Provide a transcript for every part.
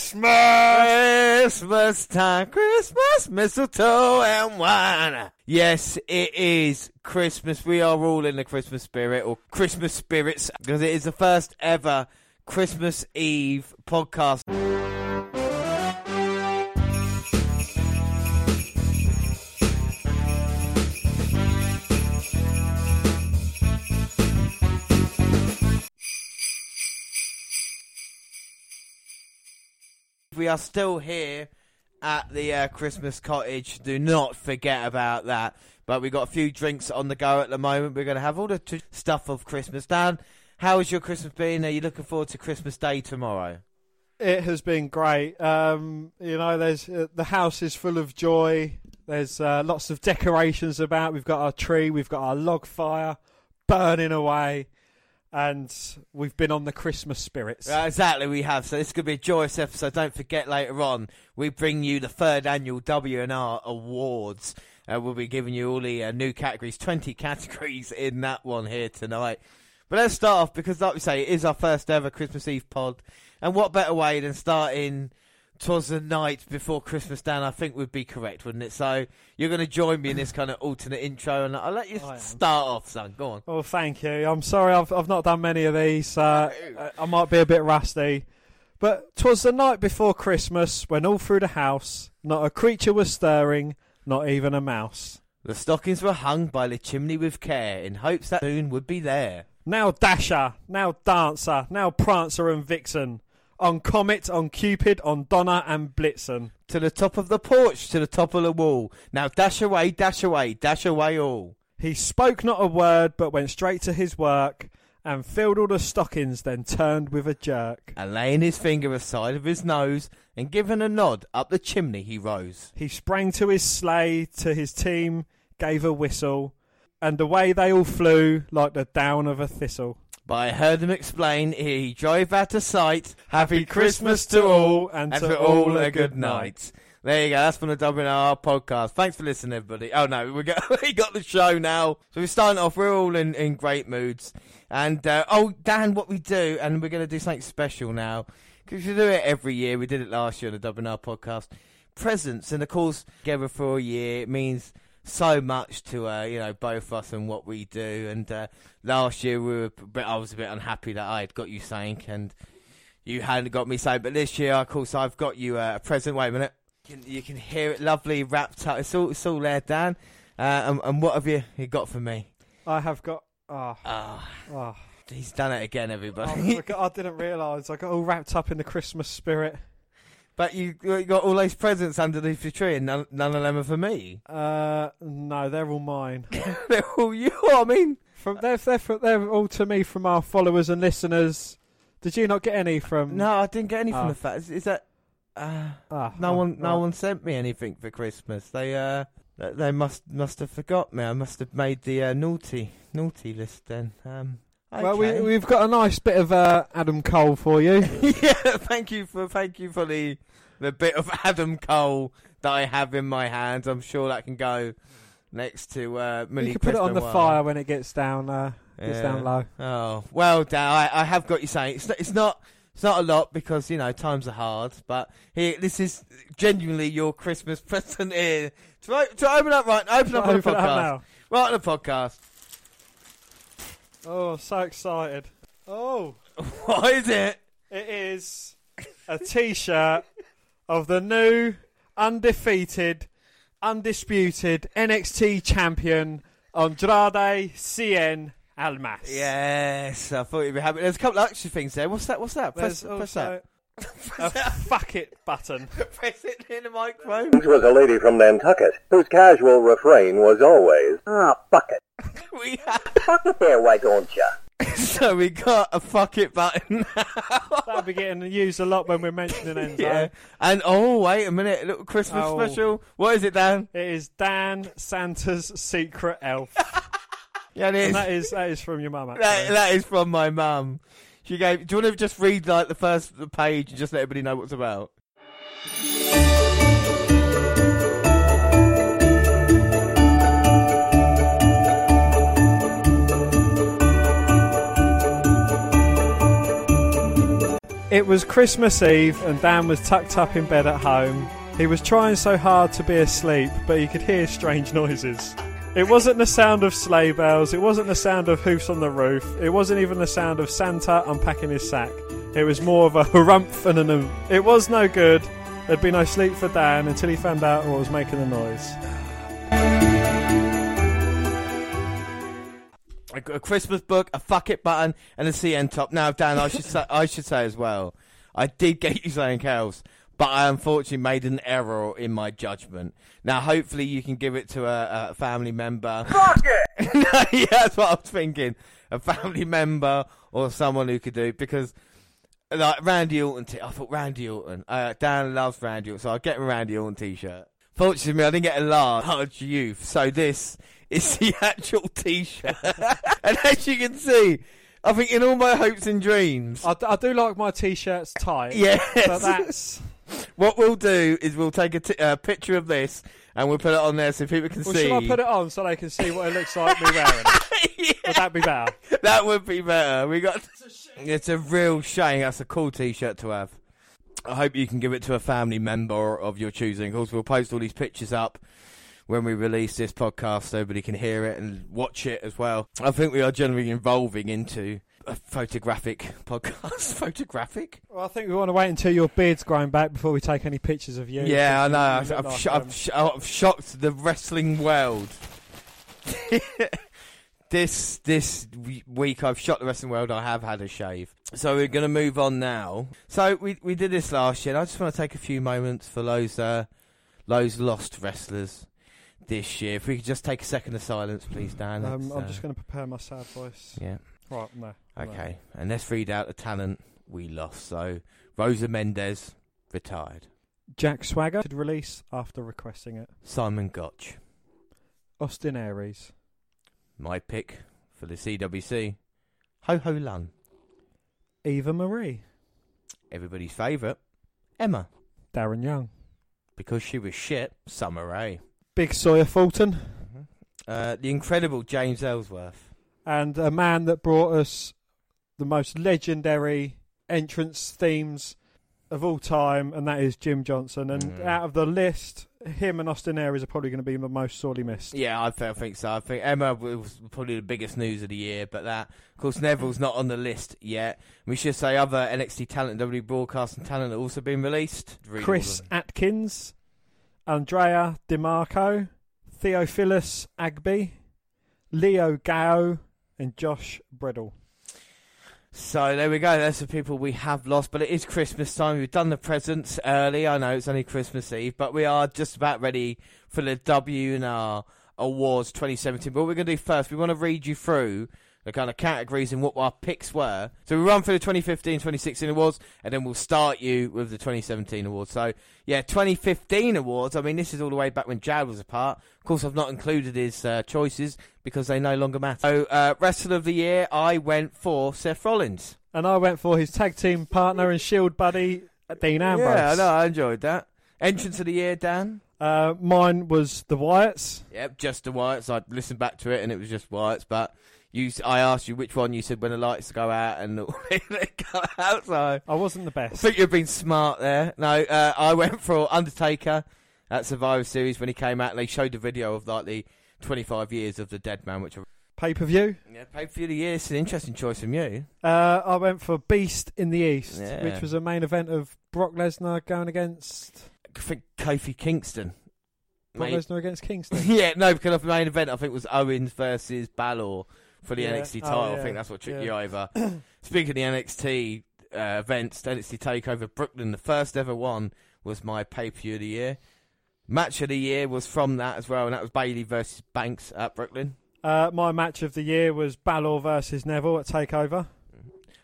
Christmas! Christmas time, Christmas, mistletoe and wine. Yes, it is Christmas. We are all in the Christmas spirit or Christmas spirits because it is the first ever Christmas Eve podcast. We are still here at the uh, Christmas cottage. Do not forget about that. But we've got a few drinks on the go at the moment. We're going to have all the t- stuff of Christmas. Dan, how has your Christmas been? Are you looking forward to Christmas Day tomorrow? It has been great. Um, you know, there's uh, the house is full of joy. There's uh, lots of decorations about. We've got our tree. We've got our log fire burning away, and we've been on the Christmas spirits. Uh, exactly, we have. So this could be a joyous episode. Don't forget later on, we bring you the third annual WNR Awards. Uh, we'll be giving you all the uh, new categories, 20 categories in that one here tonight. But let's start off because, like we say, it is our first ever Christmas Eve pod. And what better way than starting "Twas the Night Before Christmas," Dan? I think would be correct, wouldn't it? So you're going to join me in this kind of alternate intro, and I'll let you start off, son. Go on. Oh, thank you. I'm sorry, I've I've not done many of these. Uh, I might be a bit rusty, but 'twas the night before Christmas when all through the house not a creature was stirring, not even a mouse. The stockings were hung by the chimney with care, in hopes that soon would be there. Now Dasher, now Dancer, now Prancer and Vixen. On Comet, on Cupid, on Donner and Blitzen. To the top of the porch, to the top of the wall. Now dash away, dash away, dash away all. He spoke not a word, but went straight to his work, and filled all the stockings, then turned with a jerk. And laying his finger aside of his nose, and giving a nod, up the chimney he rose. He sprang to his sleigh, to his team, gave a whistle, and away they all flew like the down of a thistle. But I heard him explain, he drove out of sight, Happy Christmas to all, and, to all a good night. There you go. That's from the WNR podcast. Thanks for listening, everybody. Oh no, we got we got the show now. So we're starting off. We're all in, in great moods. And uh, oh, Dan, what we do, and we're going to do something special now because we do it every year. We did it last year on the WNR podcast. Presents, and of course, together for a year means so much to uh, you know both of us and what we do. And uh, last year we were, bit, I was a bit unhappy that I had got you something and you hadn't got me something. But this year, of course, I've got you uh, a present. Wait a minute, you can, you can hear it, lovely wrapped up. It's all it's all there, Dan. Uh, and, and what have you you got for me? I have got. Oh. Ah, ah. he's done it again, everybody. I didn't realise. I got all wrapped up in the Christmas spirit. But you, you got all those presents underneath your tree, and none, none of them are for me. Uh, no, they're all mine. They're all you. I mean, From they're, they're fr- they're all to me from our followers and listeners. Did you not get any from? no, I didn't get any from Oh. the fact. Is, is that? Uh, Ah, No oh, one, no right. one sent me anything for Christmas. They, uh, they must, must have forgot me. I must have made the uh, naughty, naughty list then. Um, Well, we, we've got a nice bit of uh, Adam Cole for you. yeah, thank you for, thank you for the, the bit of Adam Cole that I have in my hands. I'm sure that can go next to uh, Millie you can put it on the fire when it gets down. Uh, gets Yeah. down low. Oh, well, Dan, I, I have got you saying it's not, it's not, it's not a lot because you know times are hard. But here, this is genuinely your Christmas present here. To, to open up right, open up on the podcast, right on the podcast. Oh, so excited! Oh, What is it? it is a T-shirt of the new, undefeated, undisputed NXT champion Andrade Cien Almas. Yes, I thought you'd be happy. There's a couple of extra things there. What's that? What's that? Press, There's press that. Also a fuck it button. press it in the microphone. This was a lady from Nantucket whose casual refrain was always, ah, fuck it. we have, Fuck it there, why don't ya? so we got a fuck it button. That'll be getting used a lot when we're mentioning Enzo. yeah. And oh wait a minute, a little Christmas Oh. special. What is it, Dan? It is Dan Santa's secret elf. Yeah, it and is. that is that is from your mum. That, that is from my mum. Gave. Do you want to just read like the first page and just let everybody know what it's about? It was Christmas Eve, and Dan was tucked up in bed at home. He was trying so hard to be asleep, but he could hear strange noises. It wasn't the sound of sleigh bells, it wasn't the sound of hoofs on the roof, it wasn't even the sound of Santa unpacking his sack. It was more of a harumph and an um. It was no good. There'd be no sleep for Dan until he found out what was making the noise. I got a Christmas book, a fuck it button, and a Cien top. Now, Dan, I should say, I should say as well, I did get you something else, but I unfortunately made an error in my judgment. Now, hopefully, you can give it to a, a family member. Fuck it! yeah, that's what I was thinking. A family member or someone who could do because. Like Randy Orton, t- I thought Randy Orton. Uh, Dan loves Randy Orton, so I'll get a Randy Orton t-shirt. Fortunately, I didn't get a large, large youth, so this is the actual t-shirt. and as you can see, I think in all my hopes and dreams, I, d- I do like my t-shirts tight. yes, So that's what we'll do is we'll take a t- uh, picture of this and we'll put it on there so people can well, see. should I put it on so they can see what it looks like me wearing it? Would that be better? that would be better. We got. It's a real shame. That's a cool T-shirt to have. I hope you can give it to a family member of your choosing. Of course, we'll post all these pictures up when we release this podcast, so everybody can hear it and watch it as well. I think we are generally evolving into a photographic podcast. photographic? Well, I think we want to wait until your beard's growing back before we take any pictures of you. Yeah, I know. I've, I've, sh- I've, sh- I've shocked the wrestling world. this this week, I've shocked the wrestling world. I have had a shave. So we're going to move on now. So we we did this last year. And I just want to take a few moments for those uh, those lost wrestlers this year. If we could just take a second of silence, please, Dan. um, I'm uh, just going to prepare my sad voice. yeah. Right, no. Okay, and let's read out the talent we lost. So Rosa Mendez retired. Jack Swagger should release after requesting it. Simon Gotch. Austin Aries. My pick for the CWC, Ho Ho Lun. Eva Marie. Everybody's favourite, Emma. Darren Young. Because she was shit, Summer Rae. Big Sawyer Fulton. Uh, the incredible James Ellsworth. And a man that brought us the most legendary entrance themes of all time, and that is Jim Johnston. And Mm. out of the list, him and Austin Aries are probably going to be the most sorely missed. Yeah, I, th- I think so. I think Emma was probably the biggest news of the year, but that, of course, Neville's not on the list yet. We should say other NXT talent, W broadcasting talent, have also been released. Read Chris. Atkins, Andrea D'Marco, Theophilus Agby, Leo Gao, and Josh Bredl. So there we go. That's the people we have lost. But it is Christmas time. We've done the presents early. I know it's only Christmas Eve, but we are just about ready for the WNR Awards 2017. But what we're going to do first, we want to read you through the kind of categories and what our picks were. So we run through the 2015, 2016 awards, and then we'll start you with the 2017 awards. So yeah, 2015 awards. I mean, this is all the way back when Jad was a part. Of course, I've not included his uh, choices because they no longer matter. So uh, wrestler of the year, I went for Seth Rollins. And I went for his tag team partner and Shield buddy, Dean Ambrose. Yeah, I know. I enjoyed that. Entrance of the year, Dan. Uh, mine was the Wyatts. Yep, just the Wyatts. I listened back to it and it was just Wyatts. But you, I asked you which one. You said when the lights go out and go out. So I wasn't the best. I think you've been smart there. No, uh, I went for Undertaker at Survivor Series when he came out and they showed the video of like the 25 years of the dead man, which I Pay per view. yeah, paid for the year. It's an interesting choice from you. Uh, I went for Beast in the East, Yeah. which was a main event of Brock Lesnar going against I think Kofi Kingston. Brock Lesnar against Kingston. yeah, no, because of the main event, I think it was Owens versus Balor for the Yeah. NXT Oh, title. I think that's what took Yeah. you over. Speaking of the NXT uh, events, NXT Takeover Brooklyn, the first ever one was my pay per view of the year. Match of the year was from that as well, and that was Bayley versus Banks at Brooklyn. Uh, my match of the year was Balor versus Neville at Takeover.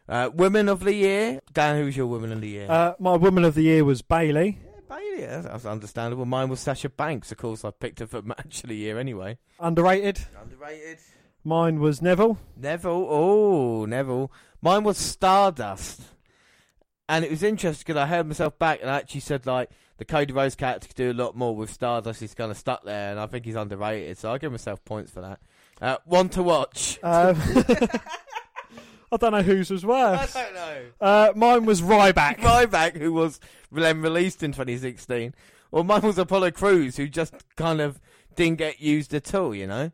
Uh, women of the year, Dan, who's your woman of the year? Uh, my woman of the year was Bayley. yeah, Bayley, yeah, that's understandable. Mine was Sasha Banks, of course. I picked her for match of the year anyway. Underrated. Underrated. Mine was Neville. Neville. Oh, Neville. Mine was Stardust. And it was interesting because I heard myself back and I actually said, like, the Cody Rhodes character could do a lot more with Stardust. He's kind of stuck there, and I think he's underrated. So I give myself points for that. Uh, one to watch. Um, I don't know whose was worse. I don't know. Uh, mine was Ryback. Ryback, who was then released in 2016. Or mine was Apollo Crews, who just kind of didn't get used at all, you know?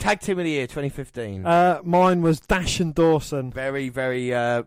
Tag Team of the Year 2015. Uh, mine was Dash and Dawson. very, very, uh,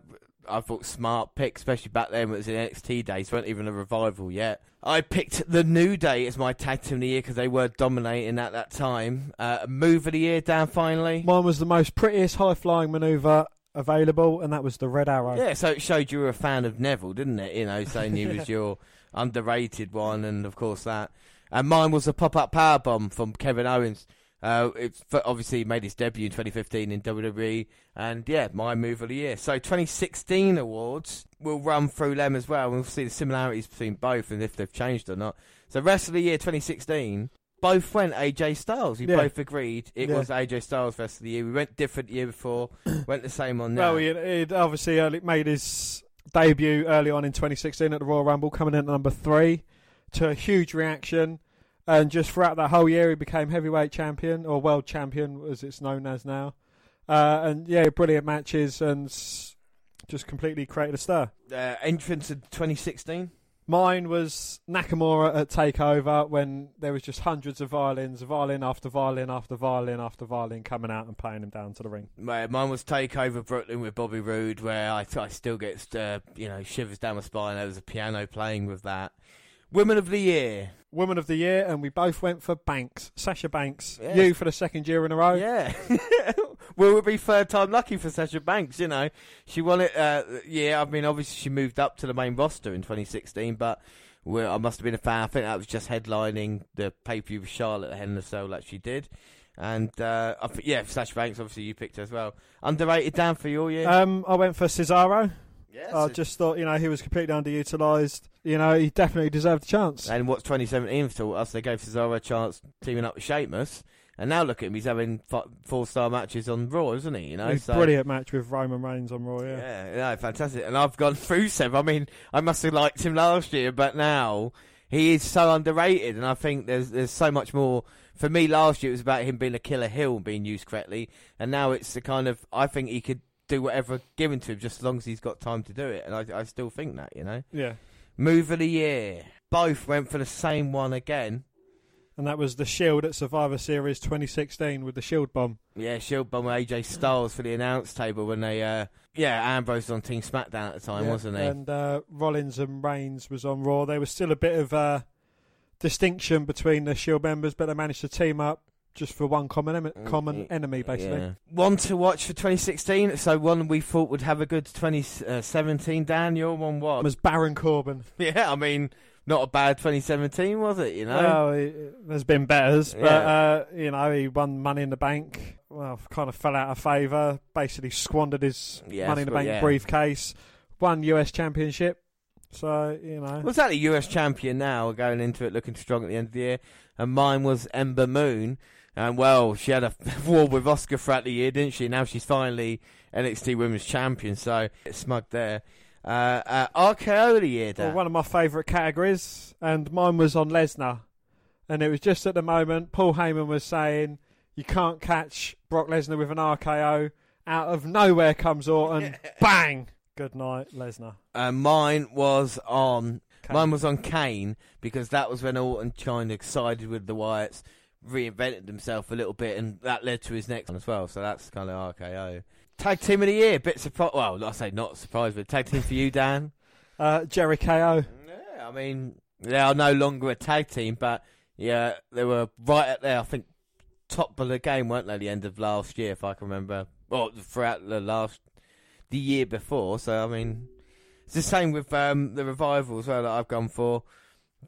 I thought smart pick, especially back then. when It was in NXT days, weren't even a revival yet. I picked the New Day as my tag team of the year because they were dominating at that time. Uh, move of the year, Dan. Finally, Mine was the most prettiest high flying manoeuvre available, and that was the Red Arrow. yeah. So it showed you were a fan of Neville, didn't it? You know, saying he was your underrated one, and of course that. And mine was a pop up power bomb from Kevin Owens. Uh, it's obviously made his debut in 2015 in WWE, and yeah, my move of the year. So 2016 awards, we'll run through them as well. and We'll see the similarities between both and if they've changed or not. So rest of the year 2016, both went AJ Styles. We Yeah. both agreed it Yeah. was AJ Styles rest of the year. We went different the year before, went the same on now. Well, he he'd obviously early, made his debut early on in 2016 at the Royal Rumble, coming in at number three, to a huge reaction. And just throughout that whole year, he became heavyweight champion or world champion, as it's known as now. Uh, and yeah, brilliant matches and just completely created a stir. uh, entrance of 2016. Mine was Nakamura at Takeover when there was just hundreds of violins, violin after violin after violin after violin coming out and playing him down to the ring. Mine was Takeover Brooklyn with Bobby Roode, where I, I still get uh, you know shivers down my spine. There was a piano playing with that. Women of the Year, Woman of the Year, and we both went for Banks, Sasha Banks. Yes. You for the second year in a row. yeah. Will it be third time lucky for Sasha Banks? You know, she won it. Uh, yeah, I mean, obviously she moved up to the main roster in 2016, but I must have been a fan. I think that was just headlining the pay per view with Charlotte Hell in a Cell that she did. And uh, yeah, Sasha Banks, obviously you picked her as well. Underrated Dan, for your year. Um, I went for Cesaro. Yes. I just thought, you know, he was completely underutilized. You know, he definitely deserved a chance. And what's 2017 taught us? They gave Cesaro a chance teaming up with Sheamus, and now look at him. He's having four-star matches on Raw, isn't he? You know, A so brilliant match with Roman Reigns on Raw. Yeah. yeah, yeah, fantastic. And I've gone through Seb. I mean, I must have liked him last year, but now he is so underrated, and I think there's there's so much more. For me, last year it was about him being a killer hill and being used correctly, and now it's the kind of I think he could do whatever given to him just as long as he's got time to do it, and I, I still think that you know. yeah. Move of the year. Both went for the same one again. And that was the Shield at Survivor Series 2016 with the Shield bomb. Yeah, Shield bomb AJ Styles for the announce table when they, uh, yeah, Ambrose was on Team SmackDown at the time, Yeah. wasn't he? And uh, Rollins and Reigns was on Raw. There was still a bit of uh, distinction between the Shield members, but they managed to team up just for one common em- Mm, common yeah. enemy, basically. Yeah. One to watch for 2016. So one we thought would have a good 2017. Dan, your one It what? was Baron Corbin. Yeah, I mean, not a bad 2017, was it? You know. Well, he- there's been betters, but Yeah. uh, you know he won Money in the Bank. Well, kind of fell out of favour. Basically, squandered his Yeah, Money in the Bank yeah. briefcase. Won US Championship. So you know, Was that a US champion now, going into it looking strong at the end of the year? And mine was Ember Moon. And well, she had a war with Asuka throughout the year, didn't she? Now she's finally NXT Women's Champion, so it's smug there. Uh, uh, RKO of the year, well, one of my favourite categories, and mine was on Lesnar. And it was just at the moment Paul Heyman was saying you can't catch Brock Lesnar with an RKO. Out of nowhere comes Orton, bang! Good night, Lesnar. Uh, mine was on Kane. mine was on Kane because that was when Orton kind of sided with the Wyatts, reinvented himself a little bit, and that led to his next one as well. So that's kind of RKO. Tag team of the year, bit surprised. Well, I say not surprised, but tag team for you, Dan. Uh, JeriKO. Yeah, I mean they are no longer a tag team, but yeah, they were right at there. I think top of the game, weren't they? The end of last year, if I can remember. Well, throughout the last the year before. So I mean, it's the same with um, the revival as well that I've gone for.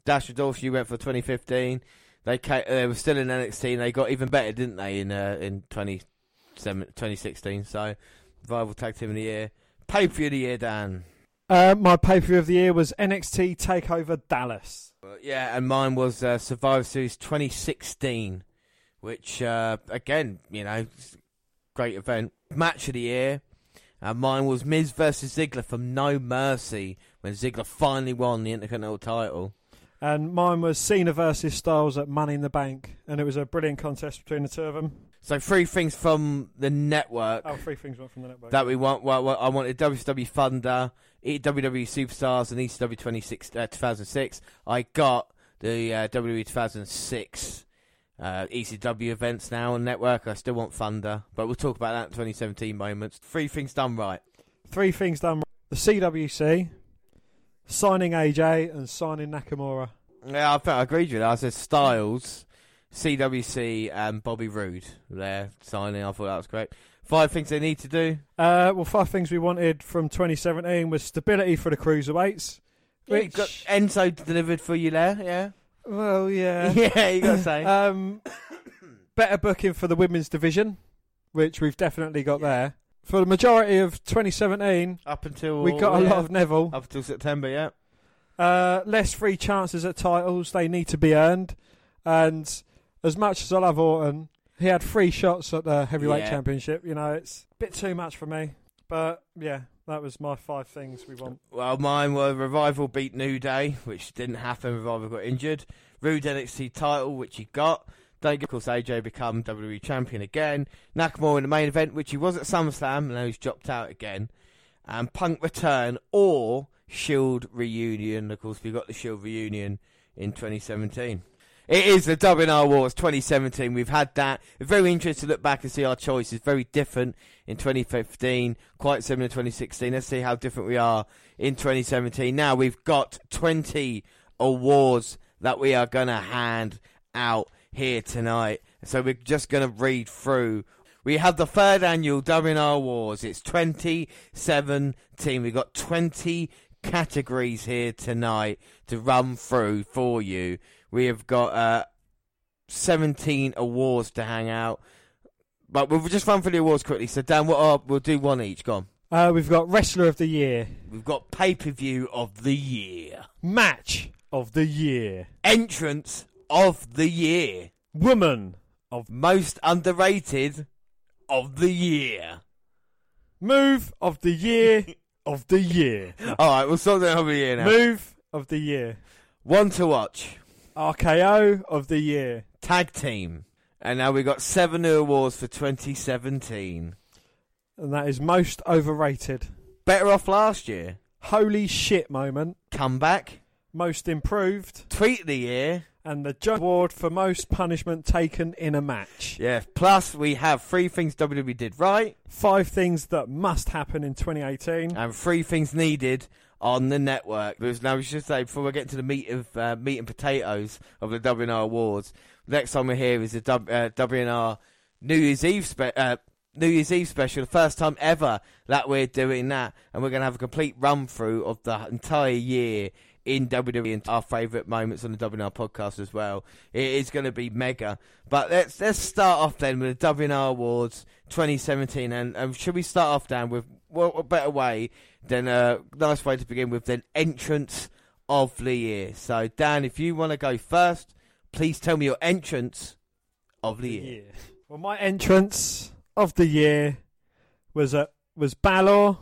Dash Dawson, you went for 2015. They ca they were still in NXT. and They got even better, didn't they? In uh, in 27 2016. So revival tag team of the year, pay per view of the year, Dan. Uh, my pay per view of the year was NXT Takeover Dallas. Uh, Yeah, and mine was uh, Survivor Series 2016, which uh, again, you know, great event. Match of the year. And mine was Miz versus Ziggler from No Mercy when Ziggler finally won the Intercontinental title. And mine was Cena versus Styles at Money in the Bank, and it was a brilliant contest between the two of them. So three things from the network Oh, three things went from the network. that we want. Well, well, I wanted WCW Thunder, WWE Superstars, and ECW 26, uh, 2006. I got the uh, WWE 2006 uh, ECW events now on network. I still want Thunder, but we'll talk about that in 2017 moments. Three things done right. three things done: the CWC, signing AJ, and signing Nakamura. Yeah, I, I agreed with that. I said Styles, CWC, and Bobby Roode there signing. I thought that was great. Five things they need to do. Uh, well, five things we wanted from 2017 was stability for the cruiserweights. Yeah, Which, got Enzo delivered for you there, yeah. well, yeah. yeah, you got to say. Um, better booking for the women's division, which we've definitely got there. For the majority of 2017, Up until we got a yeah, lot of Neville. up until September, yeah. Uh, less free chances at titles; they need to be earned. And as much as I love Orton, he had three shots at the heavyweight Yeah. championship. You know, it's a bit too much for me. But yeah, that was my five things we want. Well, mine were Revival beat New Day, which didn't happen. Revival got injured. Roode NXT title, which he got. Don't of course, AJ become WWE champion again. Nakamura in the main event, which he was at SummerSlam, and now he's dropped out again. And Punk return or Shield reunion. Of course, we got the Shield reunion in 2017. It is the WNR Wars 2017. We've had that. Very interesting to look back and see our choices. Very different in 2015, quite similar in 2016. Let's see how different we are in 2017. Now we've got 20 awards that we are going to hand out here tonight. So we're just going to read through. We have the third annual WNR Awards. It's 2017. We've got 20 categories here tonight to run through for you. We have got uh, 17 awards to hang out. But we'll just run through the awards quickly. So, Dan, what are, we'll do one each. Go on. Uh, we've got wrestler of the year, We've got pay per view of the year, match of the year, entrance of the year, woman of most underrated of the year. move of the year of the year, All right, we'll sort that over the year now. move of the year, One to watch, RKO of the year, tag team, and now we've got seven new awards for 2017. and that is most overrated. Better off last year. Holy shit moment, Comeback, most improved, tweet of the year. And the John Award for most punishment taken in a match. Yeah. Plus, we have three things WWE did right Five things that must happen in 2018. and three things needed on the network. Because now we should say before we get to the meat of uh, meat and potatoes of the WNR awards. Next time we're here is the W- uh, WNR New Year's Eve spe- uh, New Year's Eve special, the first time ever that we're doing that, and we're going to have a complete run through of the entire year in WWE and our favourite moments on the WNR podcast as well. It is going to be mega. But let's let's start off then with the WNR Awards 2017, and um, should we start off Dan with what a better way than a nice way to begin with than entrance of the year. So Dan, if you want to go first, please tell me your entrance of the year. Well, my entrance of the year was at was Balor,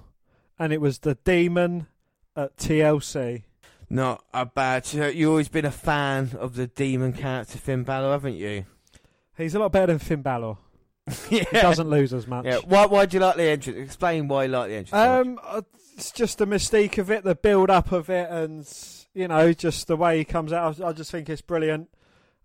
and it was the Demon at TLC. Not a bad. You've always been a fan of the demon character Finn Balor, haven't you? He's a lot better than Finn Balor. yeah. He doesn't lose as much. Yeah. Why? Why do you like the entrance? Explain why you like the entrance. Um, uh, it's just the mystique of it, the build up of it, and you know, just the way he comes out. I I just think it's brilliant,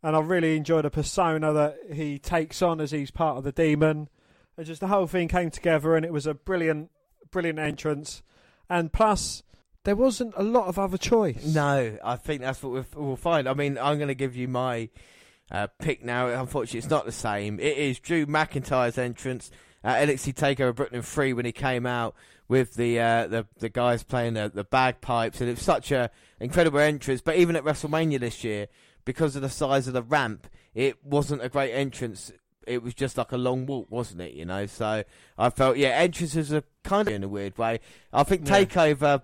and I really enjoy the persona that he takes on as he's part of the demon. And just the whole thing came together, and it was a brilliant, brilliant entrance. And plus, there wasn't a lot of other choice. No, I think that's what we'll, we'll find. I mean, I'm going to give you my uh, pick now. Unfortunately, it's not the same. It is Drew McIntyre's entrance at NXT Takeover Brooklyn 3 when he came out with the uh, the the guys playing the, the bagpipes, and it was such a incredible entrance. But even at WrestleMania this year, because of the size of the ramp, it wasn't a great entrance. It was just like a long walk, wasn't it? You know, so I felt yeah, entrances are kind of in a weird way. I think. Takeover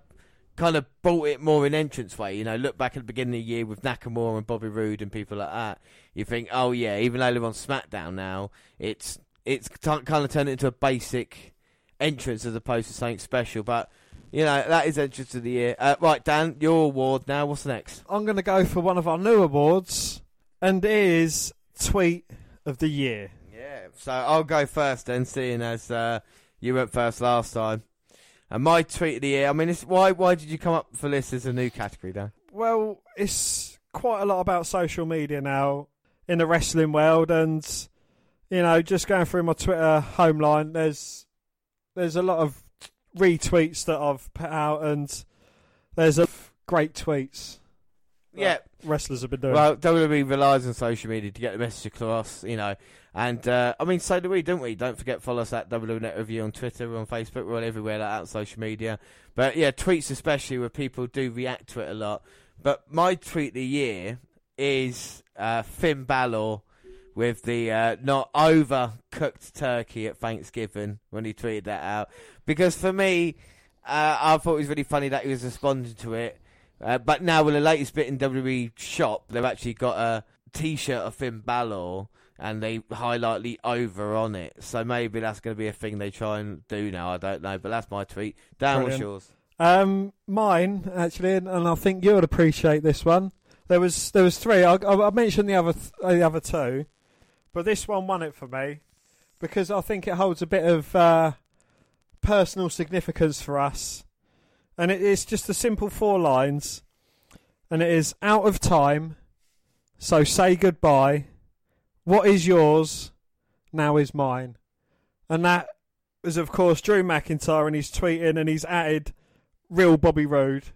kind of brought it more in entrance way. You know, look back at the beginning of the year with Nakamura and Bobby Roode and people like that. You think, oh yeah, even though they're on SmackDown now, it's it's kind of turned into a basic entrance as opposed to something special. But You know, that is entrance of the year. Uh, right, Dan, your award now. What's next? I'm going to go for one of our new awards, and it is tweet of the year. Yeah, so I'll go first then, seeing as uh, you went first last time. And my tweet of the year. I mean, it's, why why did you come up for this as a new category, Dan? Well, it's quite a lot about social media now in the wrestling world, and you know, just going through my Twitter home line, there's there's a lot of retweets that I've put out, and there's a great tweets. Yeah, wrestlers have been doing. Well, WWE relies on social media to get the message across, you know. And uh, I mean, so do we, don't we? Don't forget follow us at WWE Review on Twitter, we're on Facebook, we're on everywhere like that social media. But yeah, tweets especially where people do react to it a lot. But my tweet of the year is uh, Finn Balor with the uh, not overcooked turkey at Thanksgiving when he tweeted that out. Because for me, uh, I thought it was really funny that he was responding to it. Uh, but now with the latest bit in WWE shop, they've actually got a T-shirt of Finn Balor and they highlight the over on it. So maybe that's going to be a thing they try and do now. I don't know, but that's my tweet. Dan, what's yours? Um, mine actually, and I think you would appreciate this one. There was there was three. I, I mentioned the other th- the other two, but this one won it for me because I think it holds a bit of uh, personal significance for us, and it is just a simple four lines, and it is out of time, so say goodbye. What is yours now is mine, and that is of course Drew McIntyre, and he's tweeting and he's added real Bobby Roode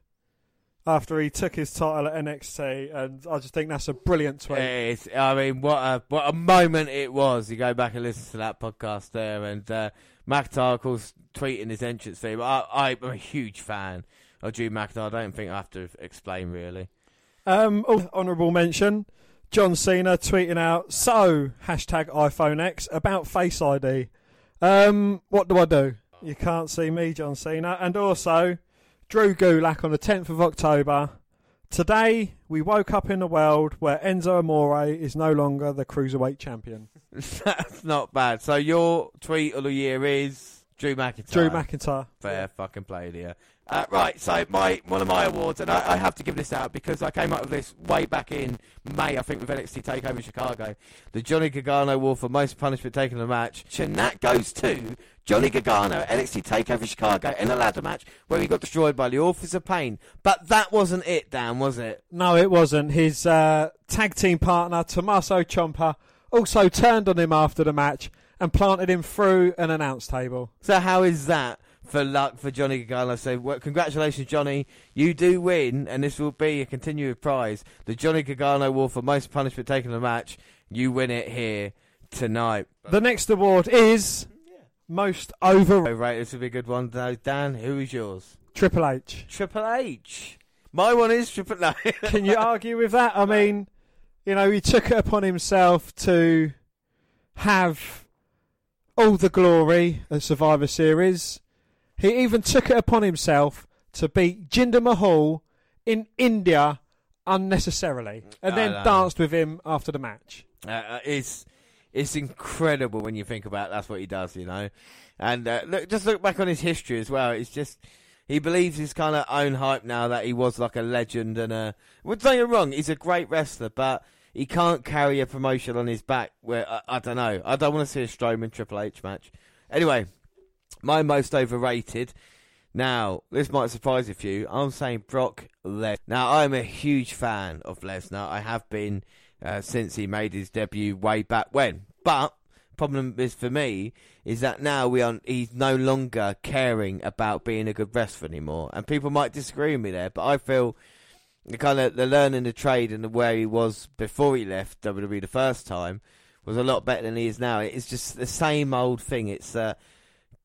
after he took his title at NXT, and I just think that's a brilliant tweet. It's, I mean, what a what a moment it was. You go back and listen to that podcast there, and uh, McIntyre, of course, tweeting his entrance theme. I, I'm a huge fan of Drew McIntyre. I don't think I have to explain really. Um, honourable mention: John Cena tweeting out, "So hashtag iPhone X about Face ID." Um, what do I do? You can't see me, John Cena, and also. Drew Gulak on the 10th of October. Today, we woke up in a world where Enzo Amore is no longer the Cruiserweight champion. That's not bad. So your tweet of the year is Drew McIntyre. Drew McIntyre. Fair fucking play here. Uh, right, so my one of my awards, and I, I, have to give this out because I came up with this way back in May, I think, with NXT Takeover Chicago. The Johnny Gargano Award for most punishment taken in a match, and that goes to Johnny Gargano NXT Takeover Chicago in a ladder match where he got destroyed by the Authors of Pain. But that wasn't it, Dan, was it? No, it wasn't. His uh, tag team partner Tommaso Ciampa also turned on him after the match and planted him through an announce table. So how is that? For luck for Johnny Gargano. So, well, congratulations, Johnny. You do win, and this will be a continued prize. The Johnny Gargano Award for most punishment taken in a match. You win it here tonight. The next award is most overrated. Oh, right, this will be a good one. Dan, who is yours? Triple H. Triple H. My one is Triple H. Can you argue with that? I mean, you know, he took it upon himself to have all the glory of Survivor Series he even took it upon himself to beat Jinder Mahal in India unnecessarily, and then danced with him after the match. Uh, uh, it's it's incredible when you think about it. that's what he does, you know. And uh, look, just look back on his history as well. It's just he believes his kind of own hype now that he was like a legend and a. Well, don't get wrong, he's a great wrestler, but he can't carry a promotion on his back. Where I, I don't know, I don't want to see a Strowman Triple H match. Anyway, my most overrated. Now, this might surprise a few. I'm saying Brock Lesnar. Now, I'm a huge fan of Lesnar. I have been uh, since he made his debut way back when. But problem is for me is that now we are he's no longer caring about being a good wrestler anymore. And people might disagree with me there, but I feel the kind of the learning the trade and the where he was before he left WWE the first time was a lot better than he is now. It's just the same old thing. It's uh,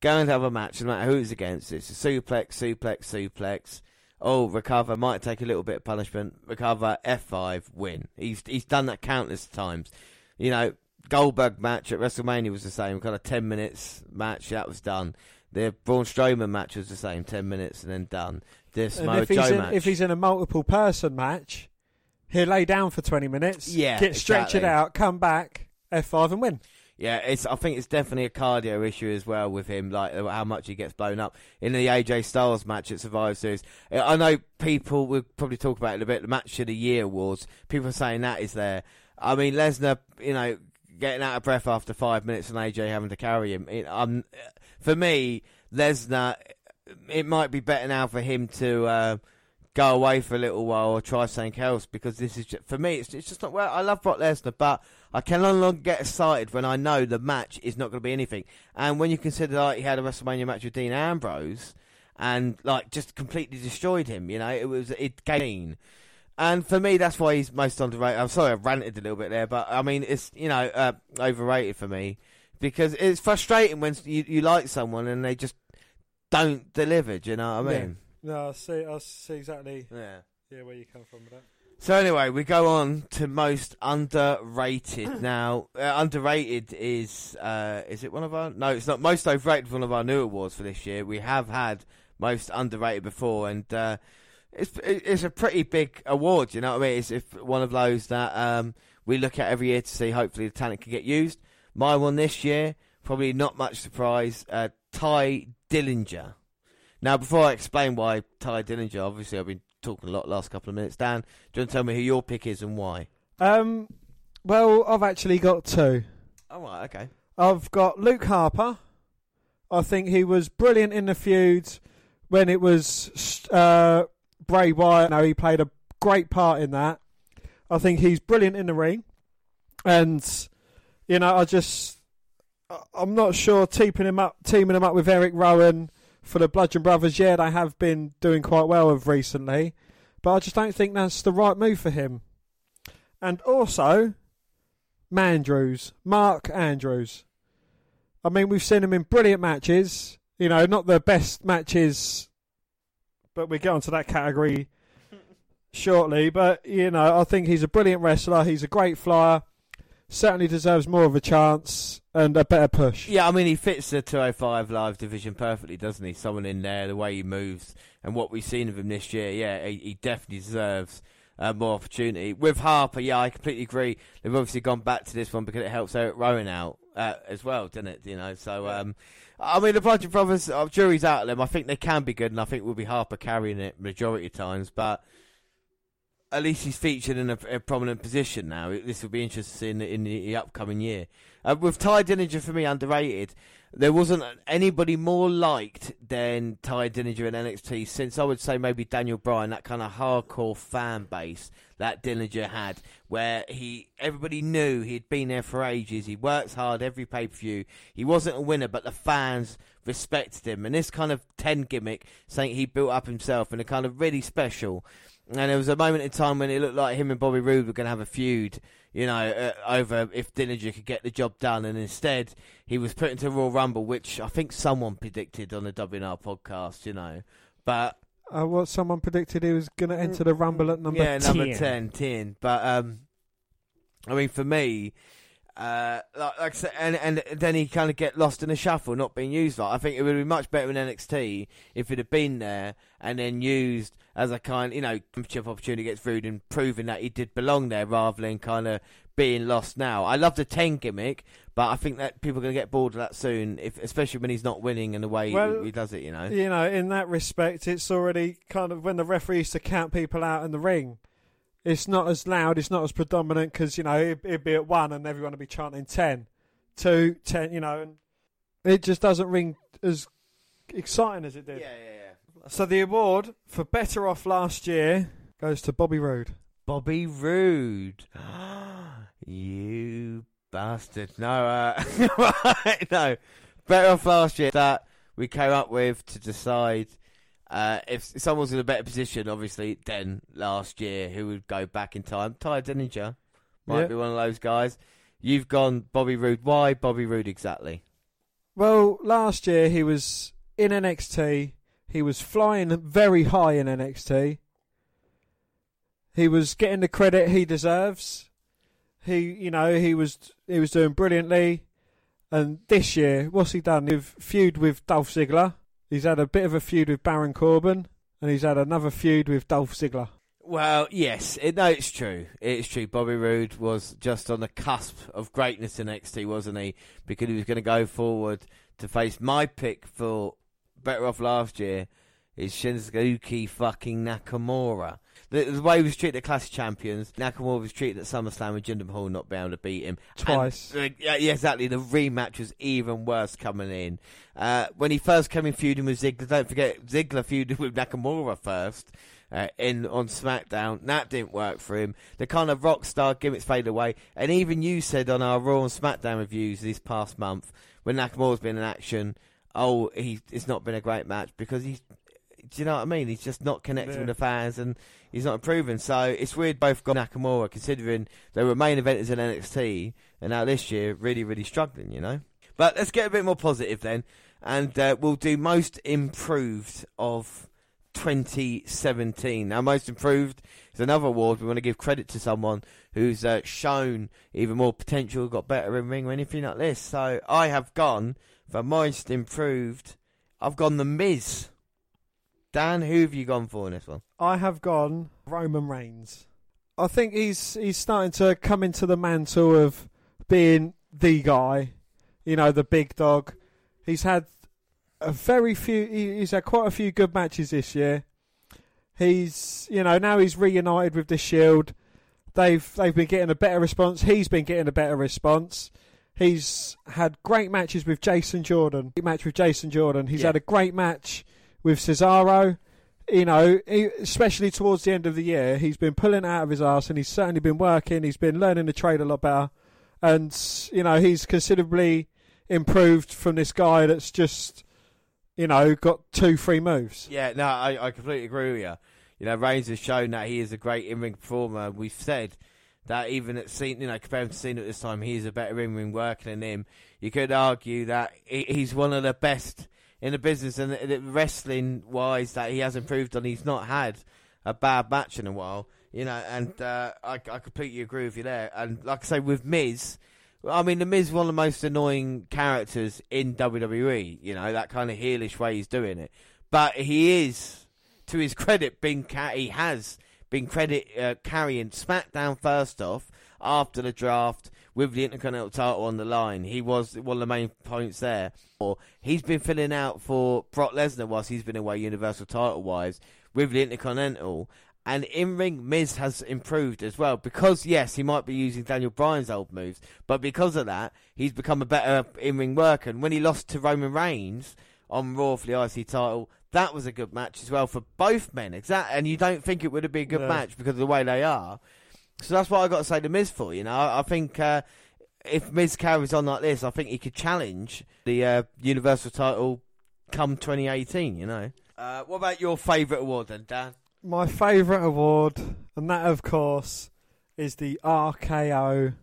Going to have a match, no matter who it's against. It's a suplex, suplex, suplex. Oh, recover, might take a little bit of punishment. Recover, F5, win. He's he's done that countless times. You know, Goldberg match at WrestleMania was the same, kind of 10 minutes match, that was done. The Braun Strowman match was the same, 10 minutes and then done. The Samoa if, Joe he's in, match. if he's in a multiple person match, he'll lay down for 20 minutes, Yeah, get exactly. out, come back, F5 and win. Yeah, it's. I think it's definitely a cardio issue as well with him, like how much he gets blown up in the AJ Styles match at Survivor Series. I know people will probably talk about it a bit. The match of the year awards. People are saying that is there. I mean, Lesnar, you know, getting out of breath after five minutes and AJ having to carry him. It, um, for me, Lesnar, it might be better now for him to. Uh, go away for a little while or try something else because this is just, for me it's, it's just not well I love Brock Lesnar but I can no longer get excited when I know the match is not going to be anything and when you consider like he had a WrestleMania match with Dean Ambrose and like just completely destroyed him you know it was it gain and for me that's why he's most underrated I'm sorry I ranted a little bit there but I mean it's you know uh, overrated for me because it's frustrating when you, you like someone and they just don't deliver do you know what I mean yeah. No, I see. I see exactly. Yeah. Yeah, where you come from with that. So anyway, we go on to most underrated. now, uh, underrated is uh, is it one of our? No, it's not. Most overrated. One of our new awards for this year. We have had most underrated before, and uh, it's it's a pretty big award. You know what I mean? It's if one of those that um, we look at every year to see. Hopefully, the talent can get used. My one this year, probably not much surprise. Uh, Tye Dillinger. Now, before I explain why Tye Dillinger, obviously I've been talking a lot last couple of minutes. Dan, do you want to tell me who your pick is and why? Um, well, I've actually got two. All right, okay. I've got Luke Harper. I think he was brilliant in the feud when it was uh, Bray Wyatt. Now he played a great part in that. I think he's brilliant in the ring, and you know, I just I'm not sure teaming him up, teaming him up with Eric Rowan for the Bludgeon Brothers, yeah, they have been doing quite well of recently, but I just don't think that's the right move for him. And also, Mandrews, Mark Andrews. I mean, we've seen him in brilliant matches. You know, not the best matches, but we get onto that category shortly. But you know, I think he's a brilliant wrestler. He's a great flyer certainly deserves more of a chance and a better push. Yeah, I mean, he fits the 205 Live division perfectly, doesn't he? Someone in there, the way he moves, and what we've seen of him this year, yeah, he, he definitely deserves uh, more opportunity. With Harper, yeah, I completely agree. They've obviously gone back to this one because it helps Eric Rowan out uh, as well, doesn't it? You know, so. Um, I mean, the Bludgeon Brothers, uh, jury's out of them. I think they can be good, and I think we'll be Harper carrying it majority of times. But at least he's featured in a, a, prominent position now. This will be interesting in, in the upcoming year. Uh, with Tye Dillinger, for me, underrated. There wasn't anybody more liked than Tye Dillinger in NXT since I would say maybe Daniel Bryan, that kind of hardcore fan base that Dillinger had, where he everybody knew he'd been there for ages. He works hard every pay per view. He wasn't a winner, but the fans respected him. And this kind of ten gimmick, saying he built up himself, and a kind of really special. And there was a moment in time when it looked like him and Bobby Roode were going to have a feud, you know, uh, over if Dillinger could get the job done. And instead, he was put into a Royal Rumble, which I think someone predicted on the WNR podcast, you know. But. Uh, what someone predicted he was going to enter the Rumble at number yeah, 10. number 10, 10. But, um, I mean, for me, uh, like, like I said, and, and then he kind of get lost in the shuffle, not being used. Like I think it would be much better in NXT if it had been there and then used as a kind, you know, championship opportunity against Roode and proving that he did belong there rather than kind of being lost now. I love the ten gimmick, but I think that people are going to get bored of that soon, if especially when he's not winning and the way well, he, he does it. You know, you know, in that respect, it's already kind of when the referee used to count people out in the ring it's not as loud, it's not as predominant because you know it'd, it'd, be at one and everyone would be chanting 10, 2, 10, you know, and it just doesn't ring as exciting as it did. Yeah, yeah, yeah. So the award for better off last year goes to Bobby Roode. Bobby Roode, you bastard! No, uh, no, better off last year that we came up with to decide uh, if someone's in a better position, obviously, than last year, who would go back in time? Tye Dillinger might be one of those guys. You've gone Bobby Roode. Why Bobby Roode exactly? Well, last year he was in NXT. He was flying very high in NXT. He was getting the credit he deserves. He, you know, he was he was doing brilliantly. And this year, what's he done? He's feud with Dolph Ziggler. He's had a bit of a feud with Baron Corbin, and he's had another feud with Dolph Ziggler. Well, yes, it, no, it's true. It's true. Bobby Roode was just on the cusp of greatness in NXT, wasn't he? Because he was going to go forward to face my pick for better off last year is Shinsuke fucking Nakamura. The, the, way he was treated at Clash Champions, Nakamura was treated at SummerSlam with Jinder Mahal not being able to beat him. Twice. And, uh, yeah, exactly. The rematch was even worse coming in. Uh, when he first came in feuding with Ziggler, don't forget, Ziggler feuded with Nakamura first. Uh, in on SmackDown, that didn't work for him. The kind of rock star gimmicks faded away, and even you said on our Raw and SmackDown reviews this past month when Nakamura's been in action, oh, he it's not been a great match because he's do you know what I mean? He's just not connecting yeah. with the fans and he's not improving. So it's weird both got Nakamura considering they were main eventers in NXT and now this year really, really struggling, you know? But let's get a bit more positive then. And uh, we'll do most improved of 2017. Now, most improved is another award. We want to give credit to someone who's uh, shown even more potential, got better in ring or anything like this. So I have gone for most improved. I've gone the Miz. Dan, who have you gone for in this one? I have gone Roman Reigns. I think he's he's starting to come into the mantle of being the guy, you know, the big dog. He's had a very few. He's had quite a few good matches this year. He's, you know, now he's reunited with the Shield. They've they've been getting a better response. He's been getting a better response. He's had great matches with Jason Jordan. Match with Jason Jordan. He's yeah. had a great match with Cesaro. You know, he, especially towards the end of the year, he's been pulling out of his ass, and he's certainly been working. He's been learning the trade a lot better, and you know he's considerably improved from this guy that's just, you know, got two, three moves. Yeah, no, I, I completely agree with you. You know, Reigns has shown that he is a great in-ring performer. We've said that even at Cena, you know, compared to Cena at this time, he's a better in-ring worker than him. You could argue that he's one of the best in the business and wrestling wise that he has improved on. He's not had a bad match in a while, you know, and uh, I, I completely agree with you there. And like I say, with Miz, I mean, the Miz is one of the most annoying characters in WWE. You know that kind of heelish way he's doing it, but he is, to his credit, been ca- he has been credit uh, carrying SmackDown first off after the draft with the Intercontinental title on the line. He was one of the main points there. Or he's been filling out for Brock Lesnar whilst he's been away Universal title wise with the Intercontinental. And in ring, Miz has improved as well because yes, he might be using Daniel Bryan's old moves, but because of that, he's become a better in ring worker. And when he lost to Roman Reigns on Raw for the IC title, that was a good match as well for both men. Exactly, and you don't think it would have been a good no. match because of the way they are. So that's what I got to say to Miz for. You know, I, I think uh, if Miz carries on like this, I think he could challenge the uh, Universal title come 2018. You know. Uh, what about your favourite award then, Dan? My favourite award, and that of course is the RKO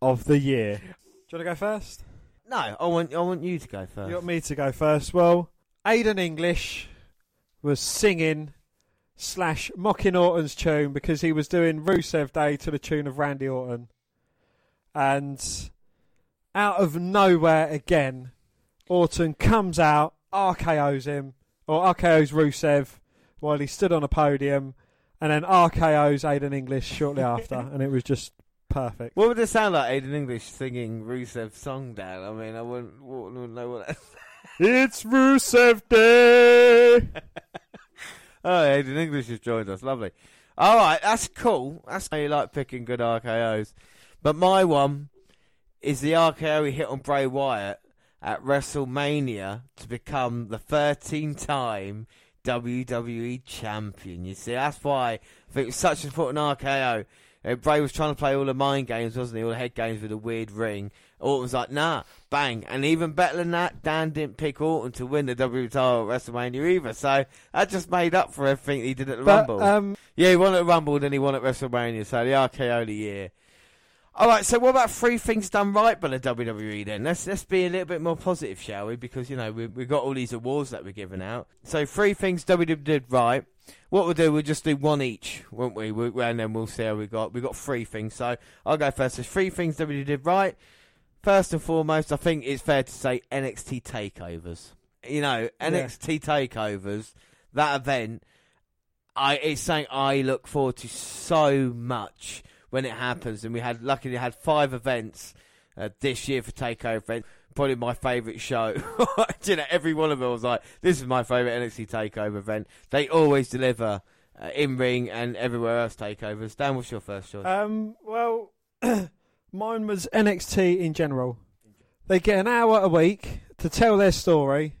of the year. Do you want to go first? No, I want I want you to go first. You want me to go first? Well, Aiden English was singing slash mocking Orton's tune because he was doing Rusev Day to the tune of Randy Orton. And out of nowhere again, Orton comes out, RKO's him, or RKO's Rusev while he stood on a podium, and then RKO's Aiden English shortly after, and it was just perfect. What would it sound like Aiden English singing Rusev's song down? I mean, I wouldn't, wouldn't know what that It's Rusev Day! Oh, Aiden English has joined us. Lovely. All right, that's cool. That's how you like picking good RKO's. But my one is the RKO he hit on Bray Wyatt at WrestleMania to become the 13 time WWE champion. You see, that's why I think it was such an important RKO. Uh, Bray was trying to play all the mind games, wasn't he? All the head games with a weird ring. Orton was like, nah, bang. And even better than that, Dan didn't pick Orton to win the WWE title at WrestleMania either. So that just made up for everything he did at the but, Rumble. Um, yeah, he won at Rumble, then he won at WrestleMania. So the RKO of the year. All right, so what about three things done right by the WWE then? Let's let's be a little bit more positive, shall we? Because you know we we've got all these awards that we're giving out. So three things WWE did right. What we'll do, we'll just do one each, won't we? we and then we'll see how we got. We got three things, so I'll go first. There's three things WWE did right. First and foremost, I think it's fair to say NXT takeovers. You know, NXT yeah. takeovers. That event I it's something I look forward to so much when it happens. And we had luckily had five events uh, this year for Takeover. Probably my favourite show. you know, every one of them was like, "This is my favourite NXT Takeover event." They always deliver uh, in ring and everywhere else takeovers. Dan, what's your first choice? Um, well, mine was NXT in general. They get an hour a week to tell their story,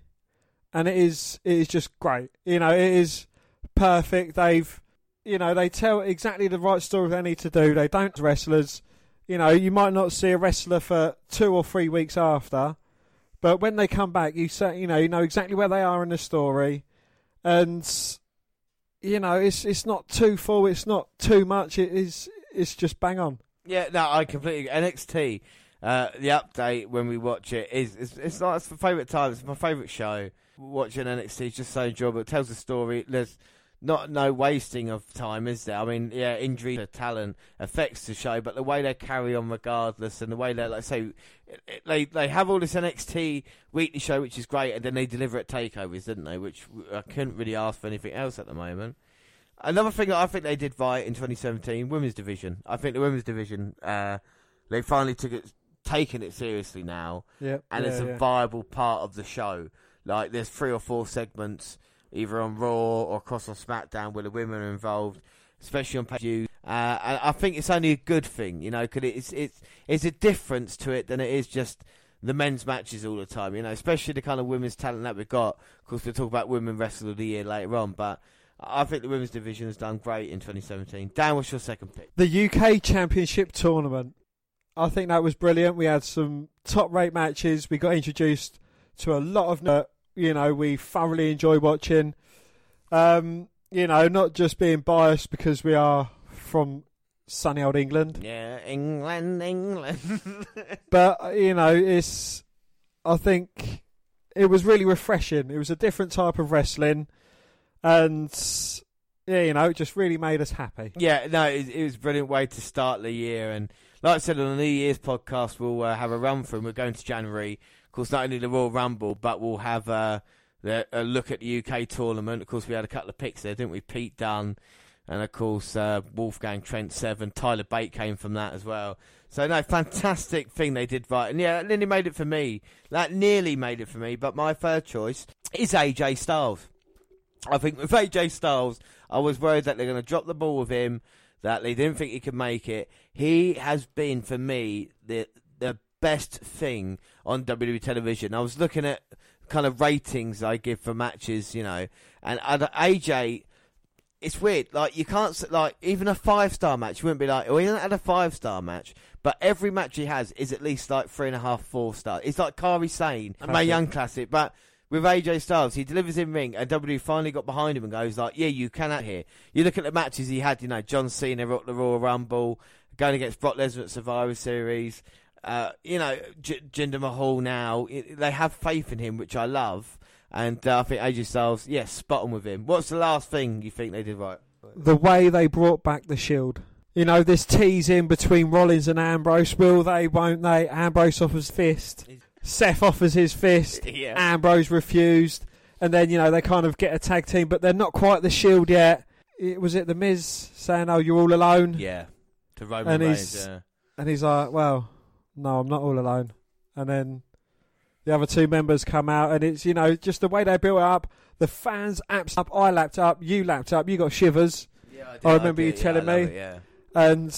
and it is it is just great. You know, it is perfect. They've you know they tell exactly the right story they need to do. They don't wrestlers. You know, you might not see a wrestler for two or three weeks after, but when they come back, you say you know you know exactly where they are in the story, and you know it's it's not too full. It's not too much. It is it's just bang on. Yeah, no, I completely NXT. Uh, the update when we watch it is it's, it's like it's my favourite time. It's my favourite show. Watching NXT is just so enjoyable. It tells a story. There's not no wasting of time, is there? I mean, yeah, injury to talent affects the show, but the way they carry on regardless, and the way they like say they they have all this NXT weekly show, which is great, and then they deliver at takeovers, didn't they? Which I couldn't really ask for anything else at the moment. Another thing that I think they did right in 2017, women's division. I think the women's division, uh, they finally took it, taken it seriously now, Yeah, and yeah, it's a yeah. viable part of the show. Like there's three or four segments, either on Raw or across on SmackDown, where the women are involved, especially on pay. Uh, and I think it's only a good thing, you know, because it's it's it's a difference to it than it is just the men's matches all the time, you know, especially the kind of women's talent that we've got. Of course, we'll talk about Women Wrestler of the Year later on, but I think the women's division has done great in 2017. Dan, what's your second pick? the UK Championship tournament. I think that was brilliant. We had some top rate matches. We got introduced to a lot of, uh, you know, we thoroughly enjoy watching. Um, you know, not just being biased because we are from sunny old England, Yeah, England, England. but uh, you know, it's. I think it was really refreshing. It was a different type of wrestling, and yeah, you know, it just really made us happy. Yeah, no, it, it was a brilliant way to start the year. And like I said on the New Year's podcast, we'll uh, have a run through. We're going to January. Of course, not only the Royal Rumble, but we'll have uh, the, a look at the UK tournament. Of course, we had a couple of picks there, didn't we? Pete Dunne. and of course, uh, Wolfgang Trent Seven. Tyler Bate came from that as well. So, no, fantastic thing they did right. And yeah, that nearly made it for me. That nearly made it for me. But my third choice is AJ Styles. I think with AJ Styles, I was worried that they're going to drop the ball with him, that they didn't think he could make it. He has been, for me, the the best thing on WWE television. I was looking at kind of ratings I give for matches, you know, and AJ. It's weird, like you can't like even a five star match. You wouldn't be like, oh, he hasn't had a five star match, but every match he has is at least like three and a half, four stars. It's like Kairi Sane, Classic. Young classic, but with AJ Styles, he delivers in ring, and WWE finally got behind him and goes like, "Yeah, you can out here." You look at the matches he had, you know, John Cena at the Royal Rumble, going against Brock Lesnar at Survivor Series. Uh, you know, J- Jinder Mahal now. It, they have faith in him, which I love, and uh, I think AJ Styles, yes, spot on with him. What's the last thing you think they did right? the way they brought back the Shield. You know, this tease in between Rollins and Ambrose. Will they? Won't they? Ambrose offers fist. Seth offers his fist. Yeah. Ambrose refused. And then, you know, they kind of get a tag team, but they're not quite the Shield yet. It, was it The Miz saying, oh, you're all alone? Yeah, to Roman And Reigns. he's- Yeah. And he's like, well, no, I'm not all alone. And then the other two members come out, and it's, you know, just the way they built it up. The fans apps up. I lapped up. You lapped up. You got shivers. Yeah, I remember you yeah, telling I me. it, yeah. and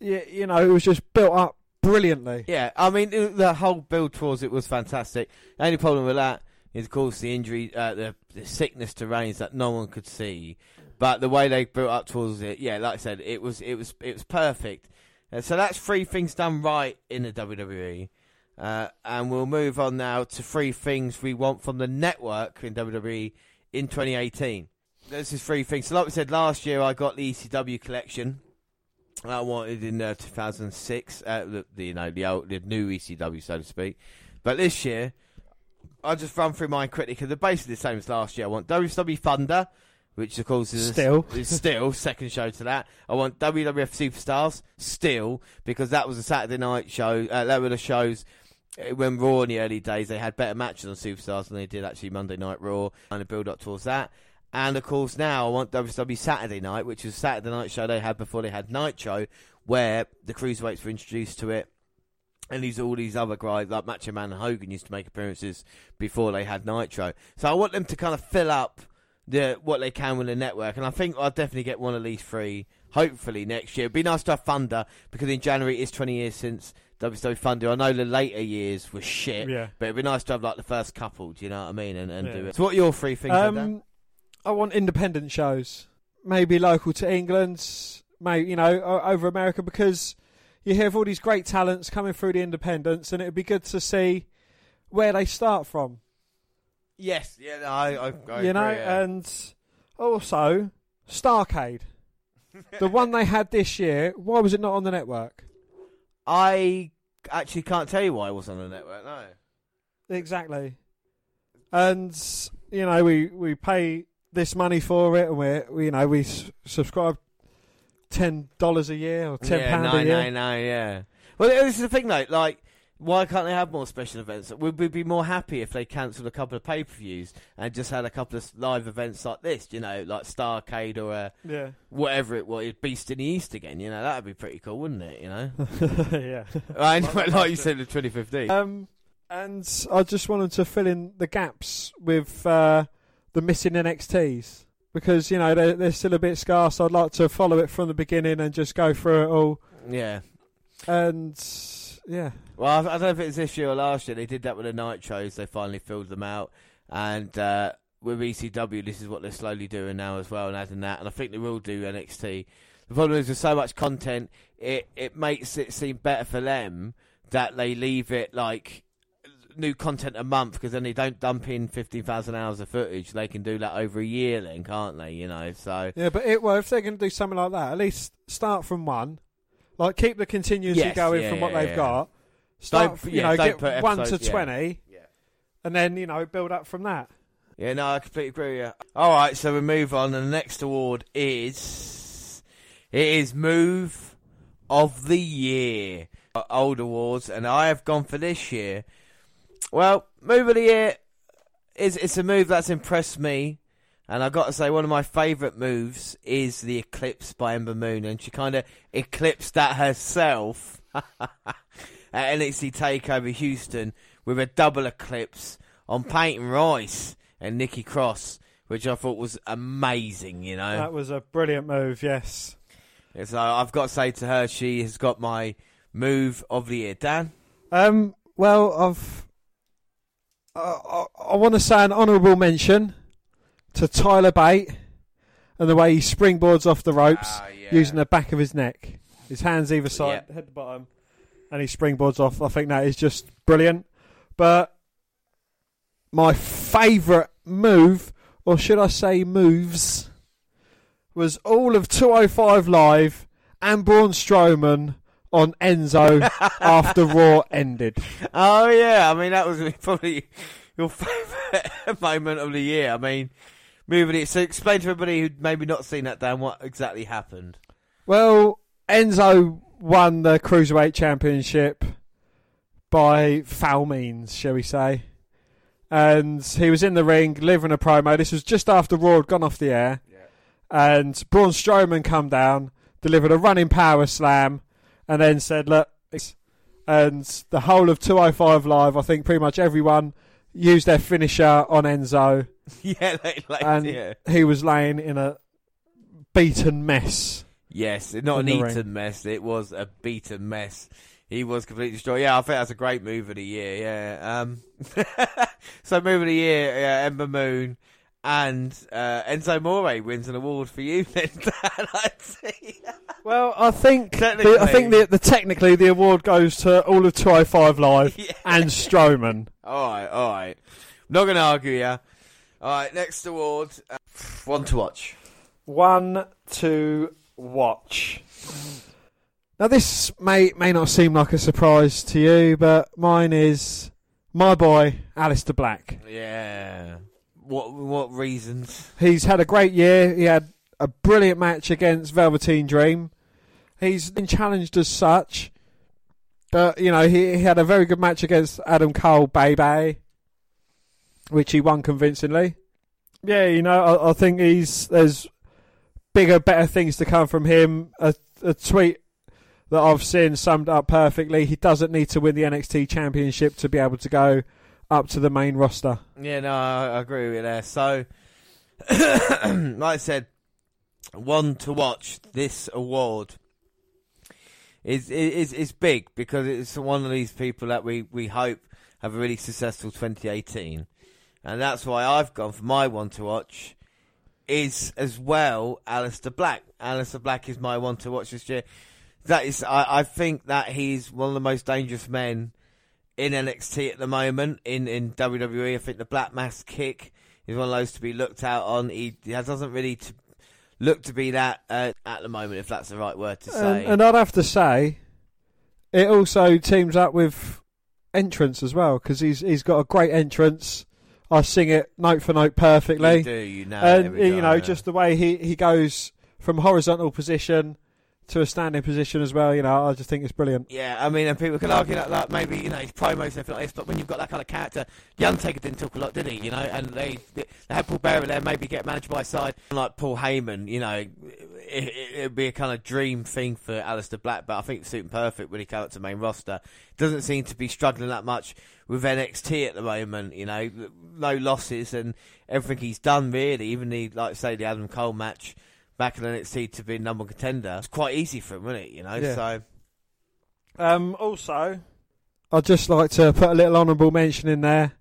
y- you know it was just built up brilliantly. Yeah, I mean the whole build towards it was fantastic. The only problem with that is, of course, the injury, uh, the, the sickness to Reigns that no one could see. But the way they built up towards it, yeah, like I said, it was it was it was perfect. Uh, so that's three things done right in the WWE. Uh, and we'll move on now to three things we want from the network in WWE in 2018. This is three things. So, like we said last year, I got the ECW collection. I wanted in uh, 2006, uh, the, the you know the old, the new ECW, so to speak. But this year, I'll just run through my quickly because they're basically the same as last year. I want WCW Thunder, which of course is Still. is still second show to that. I want WWF Superstars still because that was a Saturday night show. Uh, that were the shows uh, when Raw in the early days they had better matches on Superstars than they did actually Monday Night Raw and a build up towards that. And of course, now I want WCW Saturday Night, which is Saturday Night show they had before they had Nitro, where the cruiserweights were introduced to it. And these all these other guys like Macho Man and Hogan used to make appearances before they had Nitro. So I want them to kind of fill up the what they can with the network, and I think I'll definitely get one of these three. Hopefully next year. It'd be nice to have Thunder because in January it's 20 years since WCW Thunder. I know the later years were shit, Yeah. but it'd be nice to have like the first couple. Do you know what I mean? And, and Yeah. do it. So what are your three things? Um, I want independent shows, maybe local to England, maybe you know over America, because you hear of all these great talents coming through the independents, and it'd be good to see where they start from. Yes, yeah, no, I, I, I you know, agree, yeah. and also Starcade, the one they had this year. Why was it not on the network? I actually can't tell you why it wasn't on the network. No. Exactly. And you know, we we pay this money for it, and we we you know we s- subscribe ten dollars a year or ten yeah, pound a year. no, no, yeah. Well, this is the thing, though. Like, why can't they have more special events? Would we be more happy if they cancelled a couple of pay per views and just had a couple of live events like this? You know, like Starcade or uh, Yeah, whatever it was, Beast in the East again. You know, that'd be pretty cool, wouldn't it? You know, yeah. I know, like you said in 2015. Um, and I just wanted to fill in the gaps with uh, the missing NXTs because you know they're, they're still a bit scarce. I'd like to follow it from the beginning and just go through it all. yeah. And yeah, Well, I I don't know if it was this year or last year. They did that with the Nitros. They finally filled them out, and uh, with ECW, this is what they're slowly doing now as well, and adding that. And I think they will do NXT. The problem is, with so much content, it it makes it seem better for them that they leave it like new content a month because then they don't dump in fifteen thousand hours of footage. They can do that over a year, then can't they? You know, so yeah. But it, well, if they're going to do something like that, at least start from one. Like keep the continuity Yes, going yeah, from what yeah, they've yeah. got. Start, Don't- you know, don't get put one to yeah. twenty, Yeah. and then you know build up from that. Yeah, no, I completely agree with you. All right, so we move on, and the next award is it is Move of the Year, uh, old awards, and I have gone for this year. Well, Move of the Year is it's a move that's impressed me, and I've got to say one of my favourite moves is the Eclipse by Ember Moon, and she kind of eclipsed that herself at NXT Takeover Houston with a double eclipse on Peyton Royce and Nikki Cross, which I thought was amazing. You know, That was a brilliant move. Yes. so I've got to say to her, she has got my move of the year. Dan, Um. Well, I've. I, I, I want to say an honourable mention to Tyler Bate and the way he springboards off the ropes Ah, yeah. using the back of his neck, his hands either side, Yeah. head to bottom, and he springboards off. I think that is just brilliant. But my favourite move, or should I say moves, was all of 205 Live and Braun Strowman on Enzo after Raw ended. Oh yeah, I mean that was probably your favourite moment of the year. I mean, moving it. So explain to everybody who maybe not seen that, Dan, what exactly happened. Well, Enzo won the Cruiserweight Championship by foul means, shall we say. And he was in the ring delivering a promo. This was just after Raw had gone off the air. And Braun Strowman come down, delivered a running power slam, and then said, look, and the whole of 205 Live, I think pretty much everyone used their finisher on Enzo. yeah, like, like, And yeah. he was laying in a beaten mess. Yes, not an the ring. eaten mess. It was a beaten mess. He was completely destroyed. Yeah, I think that's a great move of the year. Yeah. Um, so move of the year, yeah, Ember Moon and uh, Enzo Amore wins an award for you. Then Dan, I'd say. Well, I think the, Technically. I think the, the technically the award goes to all of 205 Live Yeah. and Strowman. All right, all right. Not gonna argue, yeah. All right, next award, uh, one to watch. One to watch. Now this may may not seem like a surprise to you, but mine is my boy Aleister Black. Yeah. What what reasons? He's had a great year. He had a brilliant match against Velveteen Dream. He's been challenged as such. But, you know, he, he had a very good match against Adam Cole, baby, which he won convincingly. Yeah, you know, I, I think he's there's bigger, better things to come from him. A, a tweet that I've seen summed up perfectly. He doesn't need to win the NXT Championship to be able to go up to the main roster. Yeah, no, I, agree with you there. So, like I said, one to watch this award is is is big because it's one of these people that we, we hope have a really successful 2018, and that's why I've gone for my one to watch. Is as well Aleister Black. Aleister Black is my one to watch this year. That is, I, I think that he's one of the most dangerous men in NXT at the moment. In in WWE, I think the Black Mass kick is one of those to be looked out on. He, he doesn't really to look to be that uh, at the moment, if that's the right word to say. And, and I'd have to say, it also teams up with entrance as well because he's he's got a great entrance. I sing it note for note perfectly. You do, you know, and you know, just the way he he goes from horizontal position to a standing position as well. You know, I just think it's brilliant. Yeah, I mean, and people can argue that, like maybe you know his promos and like this, but when you've got that kind of character, the Undertaker didn't talk a lot, did he? You know, and they they had Paul Bearer there, maybe get managed by side like Paul Heyman. You know, it, would be a kind of dream thing for Aleister Black, but I think it's suiting perfect when he comes up to main roster. Doesn't seem to be struggling that much with NXT at the moment. You know, no losses and everything he's done really. Even the like say the Adam Cole match back in NXT to be number one contender. It's quite easy for him, wasn't it? You know, yeah. so. Um, also, I'd just like to put a little honourable mention in there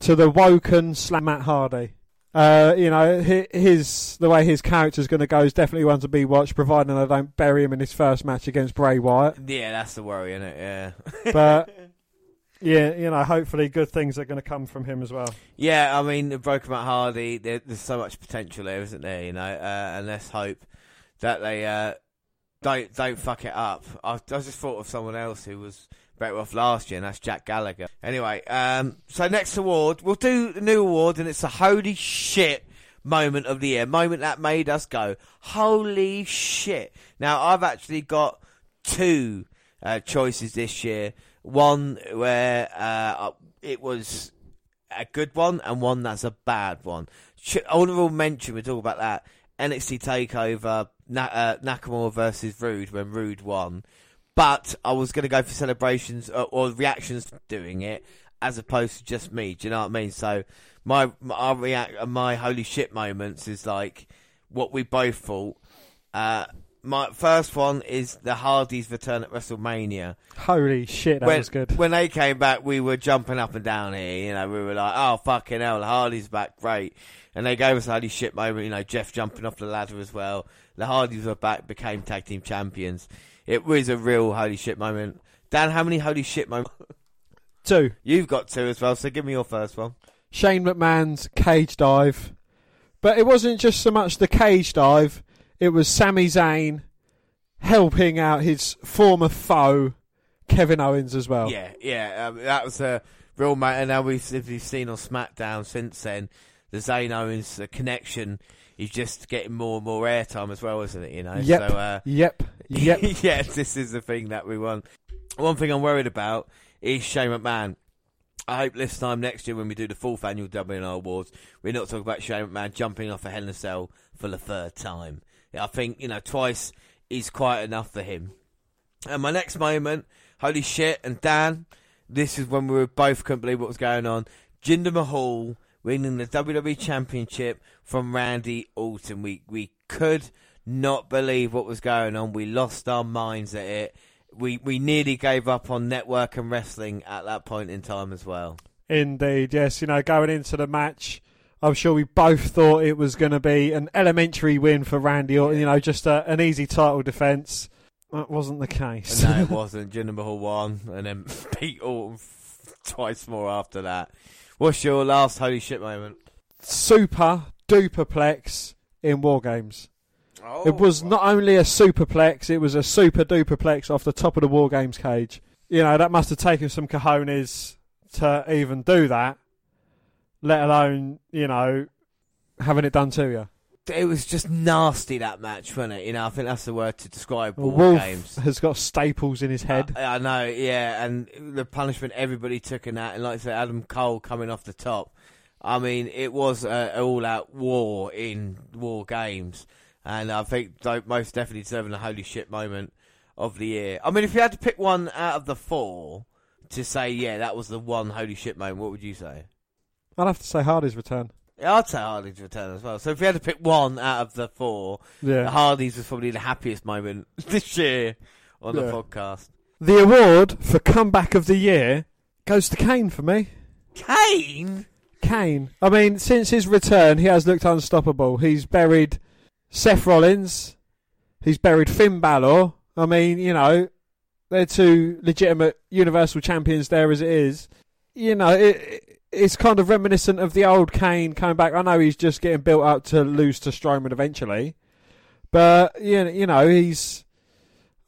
to the Woken slam Matt Hardy. Uh, you know, his the way his character's going to go is definitely one to be watched, providing they don't bury him in his first match against Bray Wyatt. Yeah, that's the worry, isn't it? Yeah. but yeah, you know, hopefully good things are going to come from him as well. Yeah, I mean, Broken Matt Hardy, there, there's so much potential there, isn't there? You know, uh, and let's hope that they uh, don't don't fuck it up. I, I just thought of someone else who was better off last year, and that's Jack Gallagher. Anyway, um, so next award, we'll do the new award, and it's a holy shit moment of the year, moment that made us go, holy shit. Now, I've actually got two uh, choices this year. One where uh, it was a good one, and one that's a bad one. Honorable mention, we talk about that. NXT Takeover, Na- uh, Nakamura versus Roode when Roode won. But I was going to go for celebrations or, uh, or, reactions doing it as opposed to just me. Do you know what I mean? So my my react my holy shit moments is like what we both thought. Uh, my first one is the Hardys return at WrestleMania. Holy shit, that when, was good. When they came back, we were jumping up and down here. You know, we were like, "Oh fucking hell, the Hardys back, great!" And they gave us a holy shit moment. You know, Jeff jumping off the ladder as well. The Hardys were back, became tag team champions. It was a real holy shit moment. Dan, how many holy shit moments? Two. You've got two as well. So give me your first one. Shane McMahon's cage dive, but it wasn't just so much the cage dive it was Sami Zayn helping out his former foe, Kevin Owens, as well. Yeah, yeah, um, that was a real matter. Now we've, we've seen on SmackDown since then, the Zayn Owens connection is just getting more and more airtime as well, isn't it? You know. Yep. So, uh, yep. Yep. yes, this is the thing that we want. One thing I'm worried about is Shane McMahon. I hope this time next year when we do the fourth annual WNR Awards, we're not talking about Shane McMahon jumping off a Hell in a Cell for the third time. I think, you know, twice is quite enough for him. And my next moment, holy shit, and Dan, this is when we were both couldn't believe what was going on. Jinder Mahal winning the WWE Championship from Randy Orton. We we could not believe what was going on. We lost our minds at it. We we nearly gave up on network and wrestling at that point in time as well. Indeed, yes. You know, going into the match, I'm sure we both thought it was going to be an elementary win for Randy Orton, you know, just a, an easy title defence. That wasn't the case. no, it wasn't. Jinder Mahal won and then beat Orton twice more after that. What's your last holy shit moment? Super duperplex in War Games. Oh, it was oh, not only a superplex, it was a super duperplex off the top of the War Games cage. You know, that must have taken some cojones to even do that let alone you know having it done to you. It was just nasty that match, wasn't it? You know, I think that's the word to describe well, Wolf games. Has got staples in his head. Uh, I know, yeah, and the punishment everybody took in that, and like I said, Adam Cole coming off the top. I mean, it was an all-out war in War Games, and I think most definitely deserving a holy shit moment of the year. I mean, if you had to pick one out of the four to say, yeah, that was the one holy shit moment, what would you say? I'd have to say Hardy's return. Yeah, I'd say Hardy's return as well. So if you had to pick one out of the four, Yeah. Hardy's was probably the happiest moment this year on the Yeah. podcast. The award for comeback of the year goes to Kane for me. Kane? Kane. I mean, since his return, he has looked unstoppable. He's buried Seth Rollins. He's buried Finn Balor. I mean, you know, they're two legitimate Universal Champions there as it is. You know, it, it's kind of reminiscent of the old Kane coming back. I know he's just getting built up to lose to Strowman eventually. But, you know, you know he's...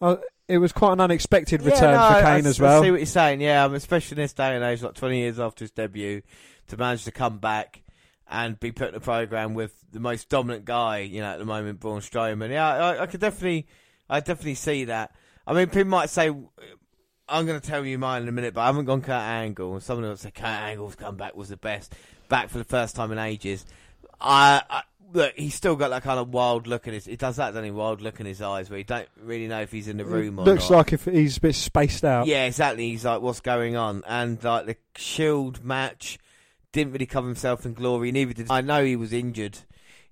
Uh, it was quite an unexpected return Yeah, no, for Kane I, as well. I see what you're saying. Yeah, especially in this day and age, like 20 years after his debut, to manage to come back and be put in a program with the most dominant guy, you know, at the moment, Braun Strowman. Yeah, I, I could definitely, I definitely see that. I mean, people might say, I'm going to tell you mine in a minute, but I haven't gone Kurt Angle. And someone will say Kurt Angle's comeback was the best, back for the first time in ages. I, I look, he's still got that kind of wild look in his. He does that, doesn't he? Wild look in his eyes, where you don't really know if he's in the room or not. Looks not. like if he's a bit spaced out. Yeah, exactly. He's like, what's going on? And like the Shield match didn't really cover himself in glory. Neither did I know he was injured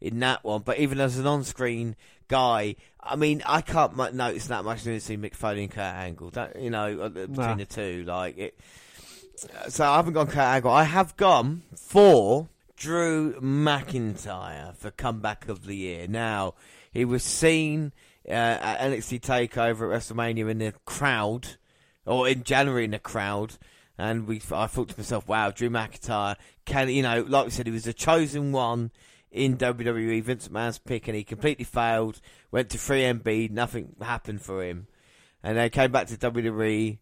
in that one, but even as an on-screen guy, I mean, I can't mu- notice that much difference between Mick Foley and Kurt Angle. Don't, you know, uh, between Nah. the two, like it. So I haven't gone Kurt Angle. I have gone for Drew McIntyre for comeback of the year. Now he was seen uh, at NXT Takeover at WrestleMania in the crowd, or in January in the crowd, and we. I thought to myself, "Wow, Drew McIntyre can you know?" Like we said, he was the chosen one in WWE. Vince McMahon's pick, and he completely failed. Went to 3MB, nothing happened for him, and then came back to WWE,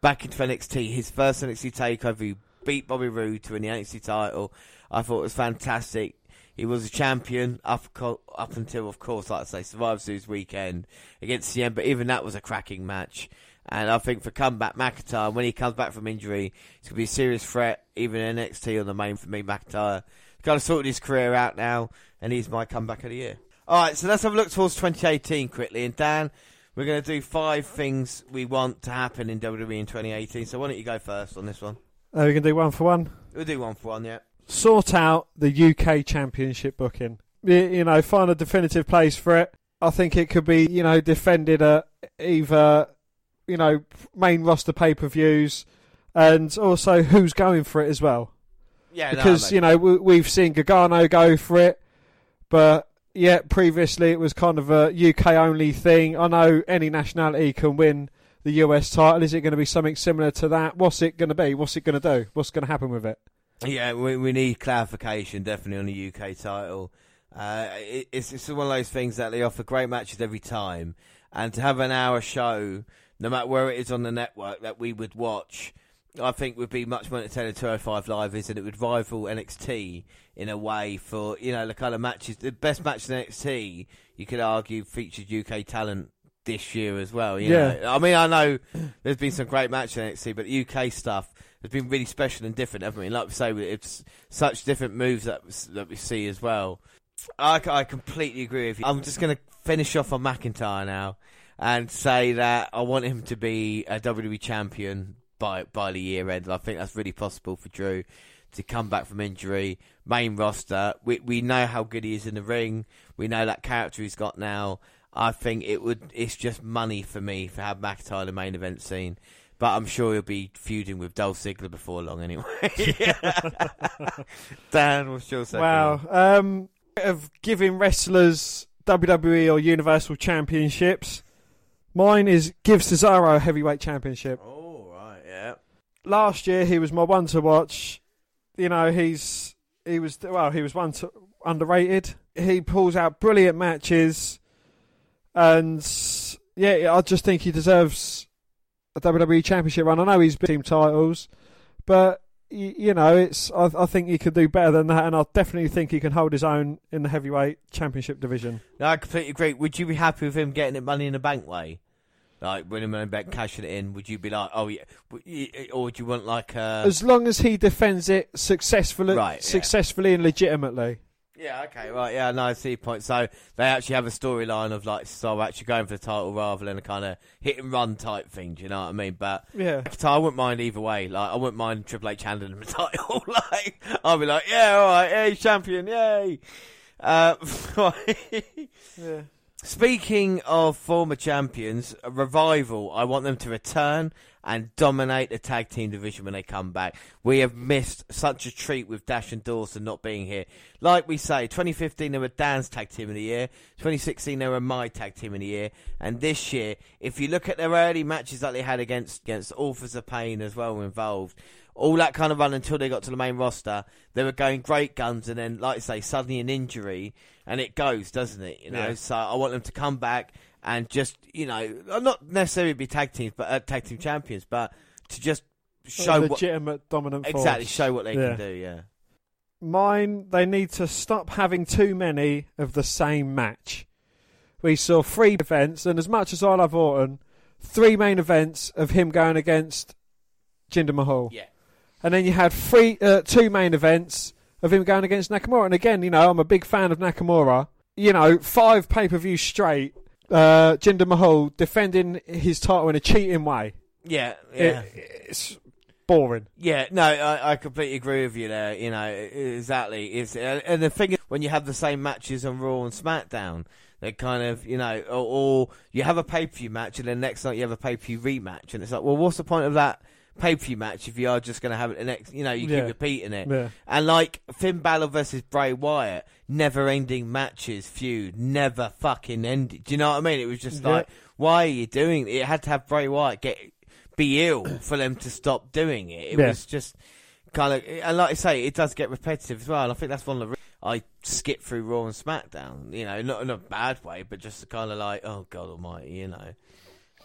back into NXT. His first NXT Takeover, he beat Bobby Roode to win the NXT title. I thought it was fantastic. He was a champion up up until, of course, like I say, Survivor Series weekend against Cien. But even that was a cracking match. And I think for comeback McIntyre, when he comes back from injury, it's going to be a serious threat, even in NXT on the main for me, McIntyre. Kind of sorted his career out now, and he's my comeback of the year. All right, so let's have a look towards 2018 quickly. And Dan, we're going to do five things we want to happen in WWE in 2018. So why don't you go first on this one? Uh, we can do one for one. We'll do one for one, yeah. Sort out the UK Championship booking. Y- You know, find a definitive place for it. I think it could be, you know, defended at either, you know, main roster pay per views, and also who's going for it as well. Yeah, Because mate. you know we, we've seen Gargano go for it, but yeah, previously it was kind of a UK only thing. I know any nationality can win the US title. Is it going to be something similar to that? What's it going to be? What's it going to do? What's going to happen with it? Yeah, we, we need clarification definitely on the UK title. Uh, it, it's it's one of those things that they offer great matches every time, and to have an hour show, no matter where it is on the network that we would watch, I think would be much more entertaining. Two hundred five live is, and it would rival NXT in a way for you know the kind of matches. The best match in NXT, you could argue, featured UK talent this year as well. You Yeah. know? I mean, I know there's been some great matches in NXT, but the UK stuff has been really special and different, haven't we? Like we say, it's such different moves that that we see as well. I, I completely agree with you. I'm just going to finish off on McIntyre now and say that I want him to be a WWE champion by by the year end. I think that's really possible for Drew to come back from injury. Main roster, we we know how good he is in the ring. We know that character he's got now. I think it would. It's just money for me for have McIntyre in the main event scene. But I'm sure he'll be feuding with Dolph Ziggler before long anyway. Dan, was second? Wow. Um, of giving wrestlers WWE or Universal Championships, mine is give Cesaro a heavyweight championship. Oh. Last year he was my one to watch. You know, he's he was well, he was one to underrated. He pulls out brilliant matches, and yeah, I just think he deserves a WWE Championship run. I know he's been team titles, but you know, it's I, I think he could do better than that, and I definitely think he can hold his own in the heavyweight championship division. I completely agree. Would you be happy with him getting it Money in the Bank way? Like winning money back, cashing it in, would you be like, oh yeah, or would you want like a As long as he defends it successfully, Right, yeah. successfully and legitimately. Yeah, okay, right, yeah, no, I see your point. So they actually have a storyline of like, so actually going for the title rather than a kind of hit and run type thing. Do you know what I mean? But Yeah. I wouldn't mind either way. Like, I wouldn't mind Triple H handing him the title. like, I'll be like, yeah, all right, yeah, he's champion, yay. Uh, Yeah. Speaking of former champions, a revival, I want them to return and dominate the tag team division when they come back. We have missed such a treat with Dash and Dawson not being here. Like we say, 2015 they were Dan's tag team of the year, 2016 they were my tag team of the year, and this year, if you look at their early matches that they had against against Authors of Pain as well involved, all that kind of run until they got to the main roster, they were going great guns, and then, like I say, suddenly an injury, and it goes, doesn't it? You know, Yeah. so I want them to come back and just, you know, not necessarily be tag teams, but uh, tag team champions, but to just show a what legitimate dominant force. exactly show what they Yeah. can do. Yeah, Mine, they need to stop having too many of the same match. We saw three events, and as much as I love Orton, three main events of him going against Jinder Mahal. yeah, And then you had three, uh, two main events of him going against Nakamura. And again, you know, I'm a big fan of Nakamura. You know, five pay per views straight, uh, Jinder Mahal defending his title in a cheating way. yeah, yeah. It- it's boring. Yeah, no, I, I completely agree with you there. You know, exactly. It's and the thing is, when you have the same matches on Raw and SmackDown, they kind of, you know, or, or you have a pay per view match and then next night you have a pay per view rematch, and it's like, well, what's the point of that pay per view match if you are just going to have it the next? You know, you Yeah. keep repeating it. Yeah. And like Finn Balor versus Bray Wyatt, never ending matches, feud, never fucking ended. Do you know what I mean? It was just Yeah. like, why are you doing it? It had to have Bray Wyatt get be ill for them to stop doing it. It was just kind of, and like I say, it does get repetitive as well. And I think that's one of the I skip through Raw and SmackDown. You know, not in a bad way, but just kind of like, oh God Almighty, you know.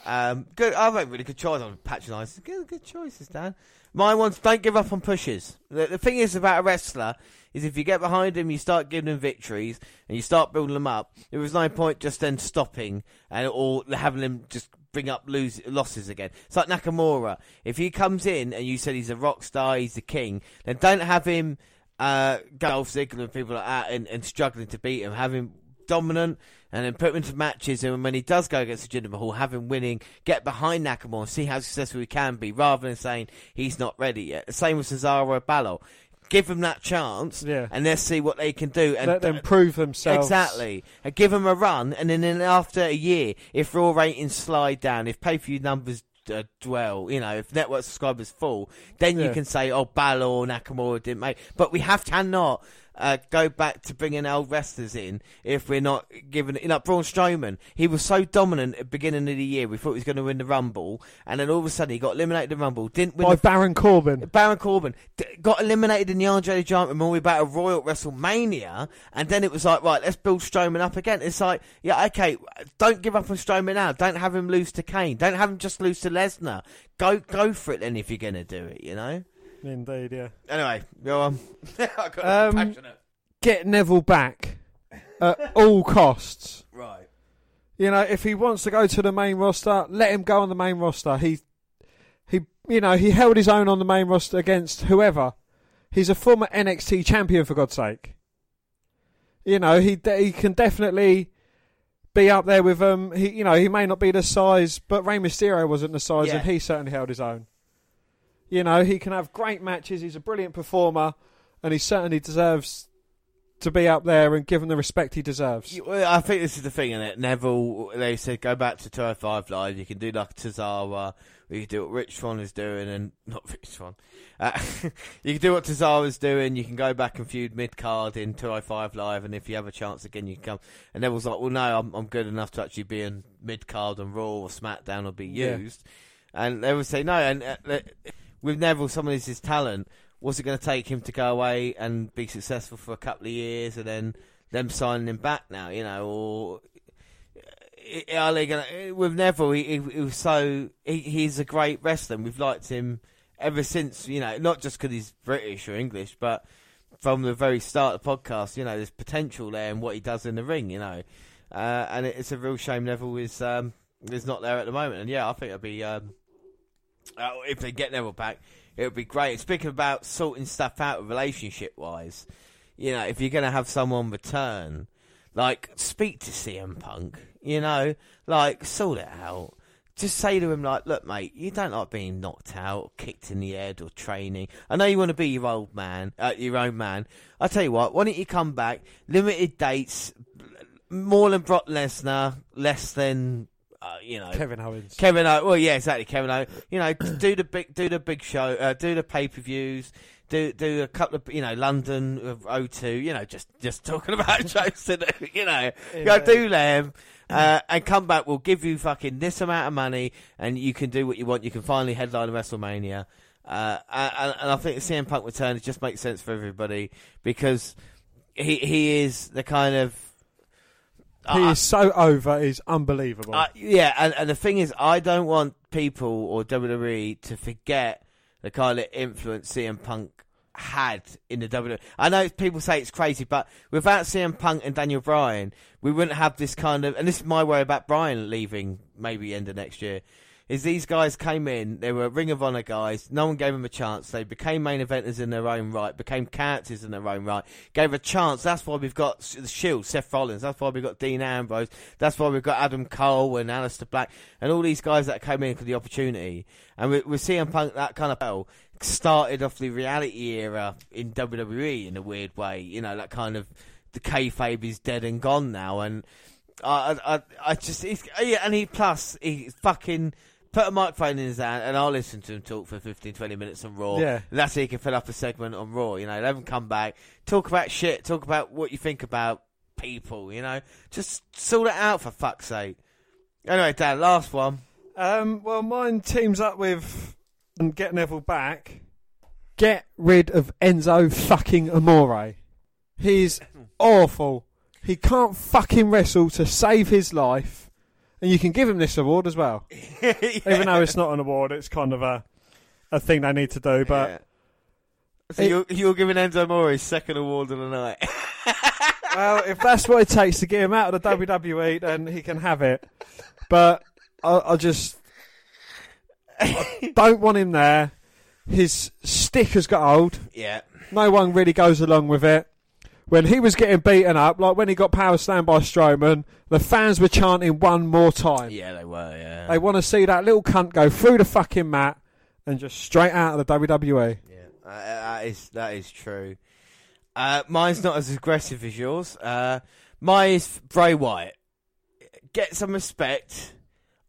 Um, good. I think really good choice. I'm patronising. Good, good choices, Dan. My ones don't give up on pushes. The, the thing is about a wrestler is if you get behind him, you start giving him victories and you start building them up. There was no point just then stopping and or having him just bring up lose losses again. It's like Nakamura. If he comes in and you said he's a rock star, he's the king, then don't have him uh, go Ziggler and people like that and, and struggling to beat him. Have him dominant and then put him into matches and when he does go against the Jinder Mahal, have him winning, get behind Nakamura and see how successful he can be rather than saying he's not ready yet. The same with Cesaro Balor. Give them that chance Yeah. and let's see what they can do. And Let them prove themselves. Exactly. And give them a run, and then, then after a year, if Raw ratings slide down, if pay per view numbers uh, dwell, you know, if network subscribers fall, then you can say, oh, Balor or Nakamura didn't make. But we have to not uh, go back to bringing old wrestlers in if we're not giving it. Like Braun Strowman, he was so dominant at the beginning of the year, we thought he was going to win the Rumble, and then all of a sudden he got eliminated in the Rumble, didn't win By the Baron Corbin. Baron Corbin d- got eliminated in the Andre the Giant Memorial Battle Royal at WrestleMania, and then it was like, right, let's build Strowman up again. It's like, yeah, okay, don't give up on Strowman now. Don't have him lose to Kane. Don't have him just lose to Lesnar. Go, go for it then if you're gonna do it. You know. Indeed, yeah. Anyway, go on. I got Um, passionate. Get Neville back at all costs. Right. You know, if he wants to go to the main roster, let him go on the main roster. He, he, you know, he held his own on the main roster against whoever. He's a former NXT champion, for God's sake. You know, he de- he can definitely be up there with um. He, you know, he may not be the size, but Rey Mysterio wasn't the size, Yeah. and he certainly held his own. You know, he can have great matches. He's a brilliant performer, and he certainly deserves to be up there and given the respect he deserves. I think this is the thing, is it? Neville, they said go back to 205 Live. You can do like Tozawa. You can do what Rich Swann is doing, and not Rich Swann. Uh, you can do what Tozawa's doing. You can go back and feud mid card in 205 Live, and if you have a chance again, you can come. And Neville's like, well, no, I'm, I'm good enough to actually be in mid card and Raw or SmackDown or be Yeah. used. And they would say no. And uh, with Neville, someone is his talent. Was it going to take him to go away and be successful for a couple of years, and then them signing him back now? You know, or uh, are they gonna with Neville? He, he, was so he, he's a great wrestler. We've liked him ever since. You know, not just because he's British or English, but from the very start of the podcast. You know, there's potential there in what he does in the ring. You know, uh, and it's a real shame Neville is um, is not there at the moment. And yeah, I think it'd be um, uh, if they get Neville back, it would be great. Speaking about sorting stuff out relationship wise, you know, if you're going to have someone return, like speak to CM Punk, you know, like sort it out. Just say to him, like, look, mate, you don't like being knocked out, kicked in the head, or training. I know you want to be your old man, uh, your own man. I tell you what, why don't you come back? Limited dates, more than Brock Lesnar, less than uh, you know Kevin Owens. Kevin O. Well, yeah, exactly. Kevin O. You know, do the big, do the big show, uh, do the pay per views, do do a couple of you know London of O2. You know, just just talking about shows to do. You know, Yeah. go do them. Uh, and come back. We'll give you fucking this amount of money, and you can do what you want. You can finally headline WrestleMania. Uh, and, and I think the CM Punk return just makes sense for everybody because he he is the kind of he I- is so over, he's unbelievable. uh, yeah, and, and the thing is, I don't want people or WWE to forget the kind of influence CM Punk had in the WWE. I know people say it's crazy, but without CM Punk and Daniel Bryan, we wouldn't have this kind of. And this is my worry about Bryan leaving maybe end of next year. Is these guys came in, they were Ring of Honor guys, no one gave them a chance, they became main eventers in their own right, became characters in their own right, gave a chance, that's why we've got the Shield, Seth Rollins, that's why we've got Dean Ambrose, that's why we've got Adam Cole and Aleister Black, and all these guys that came in for the opportunity. And we, we're seeing Punk, that kind of bell, started off the reality era in WWE in a weird way, you know, that kind of, the kayfabe is dead and gone now, and I, I, I just, yeah, and he plus he fucking put a microphone in his hand, and I'll listen to him talk for 15, 20 minutes on Raw. Yeah. And that's how you can fill up a segment on Raw. You know, let him come back, talk about shit, talk about what you think about people. You know, just sort it out for fuck's sake. Anyway, Dan, last one. Um, well, mine teams up with and get Neville back. Get rid of Enzo fucking Amore. He's awful. He can't fucking wrestle to save his life, and you can give him this award as well. Even though it's not an award, it's kind of a a thing they need to do. But Yeah. So It- you're, you're giving Enzo Amore his second award of the night. well, if that's what it takes to get him out of the WWE, then he can have it. But I, I just I don't want him there. His stick has got old. yeah. No one really goes along with it. When he was getting beaten up, like when he got power slammed by Strowman, the fans were chanting one more time. Yeah, they were, yeah. They want to see that little cunt go through the fucking mat and just straight out of the. WWE. Yeah, uh, that is that is true. Uh, mine's not as aggressive as yours. Uh, mine is Bray Wyatt. Get some respect,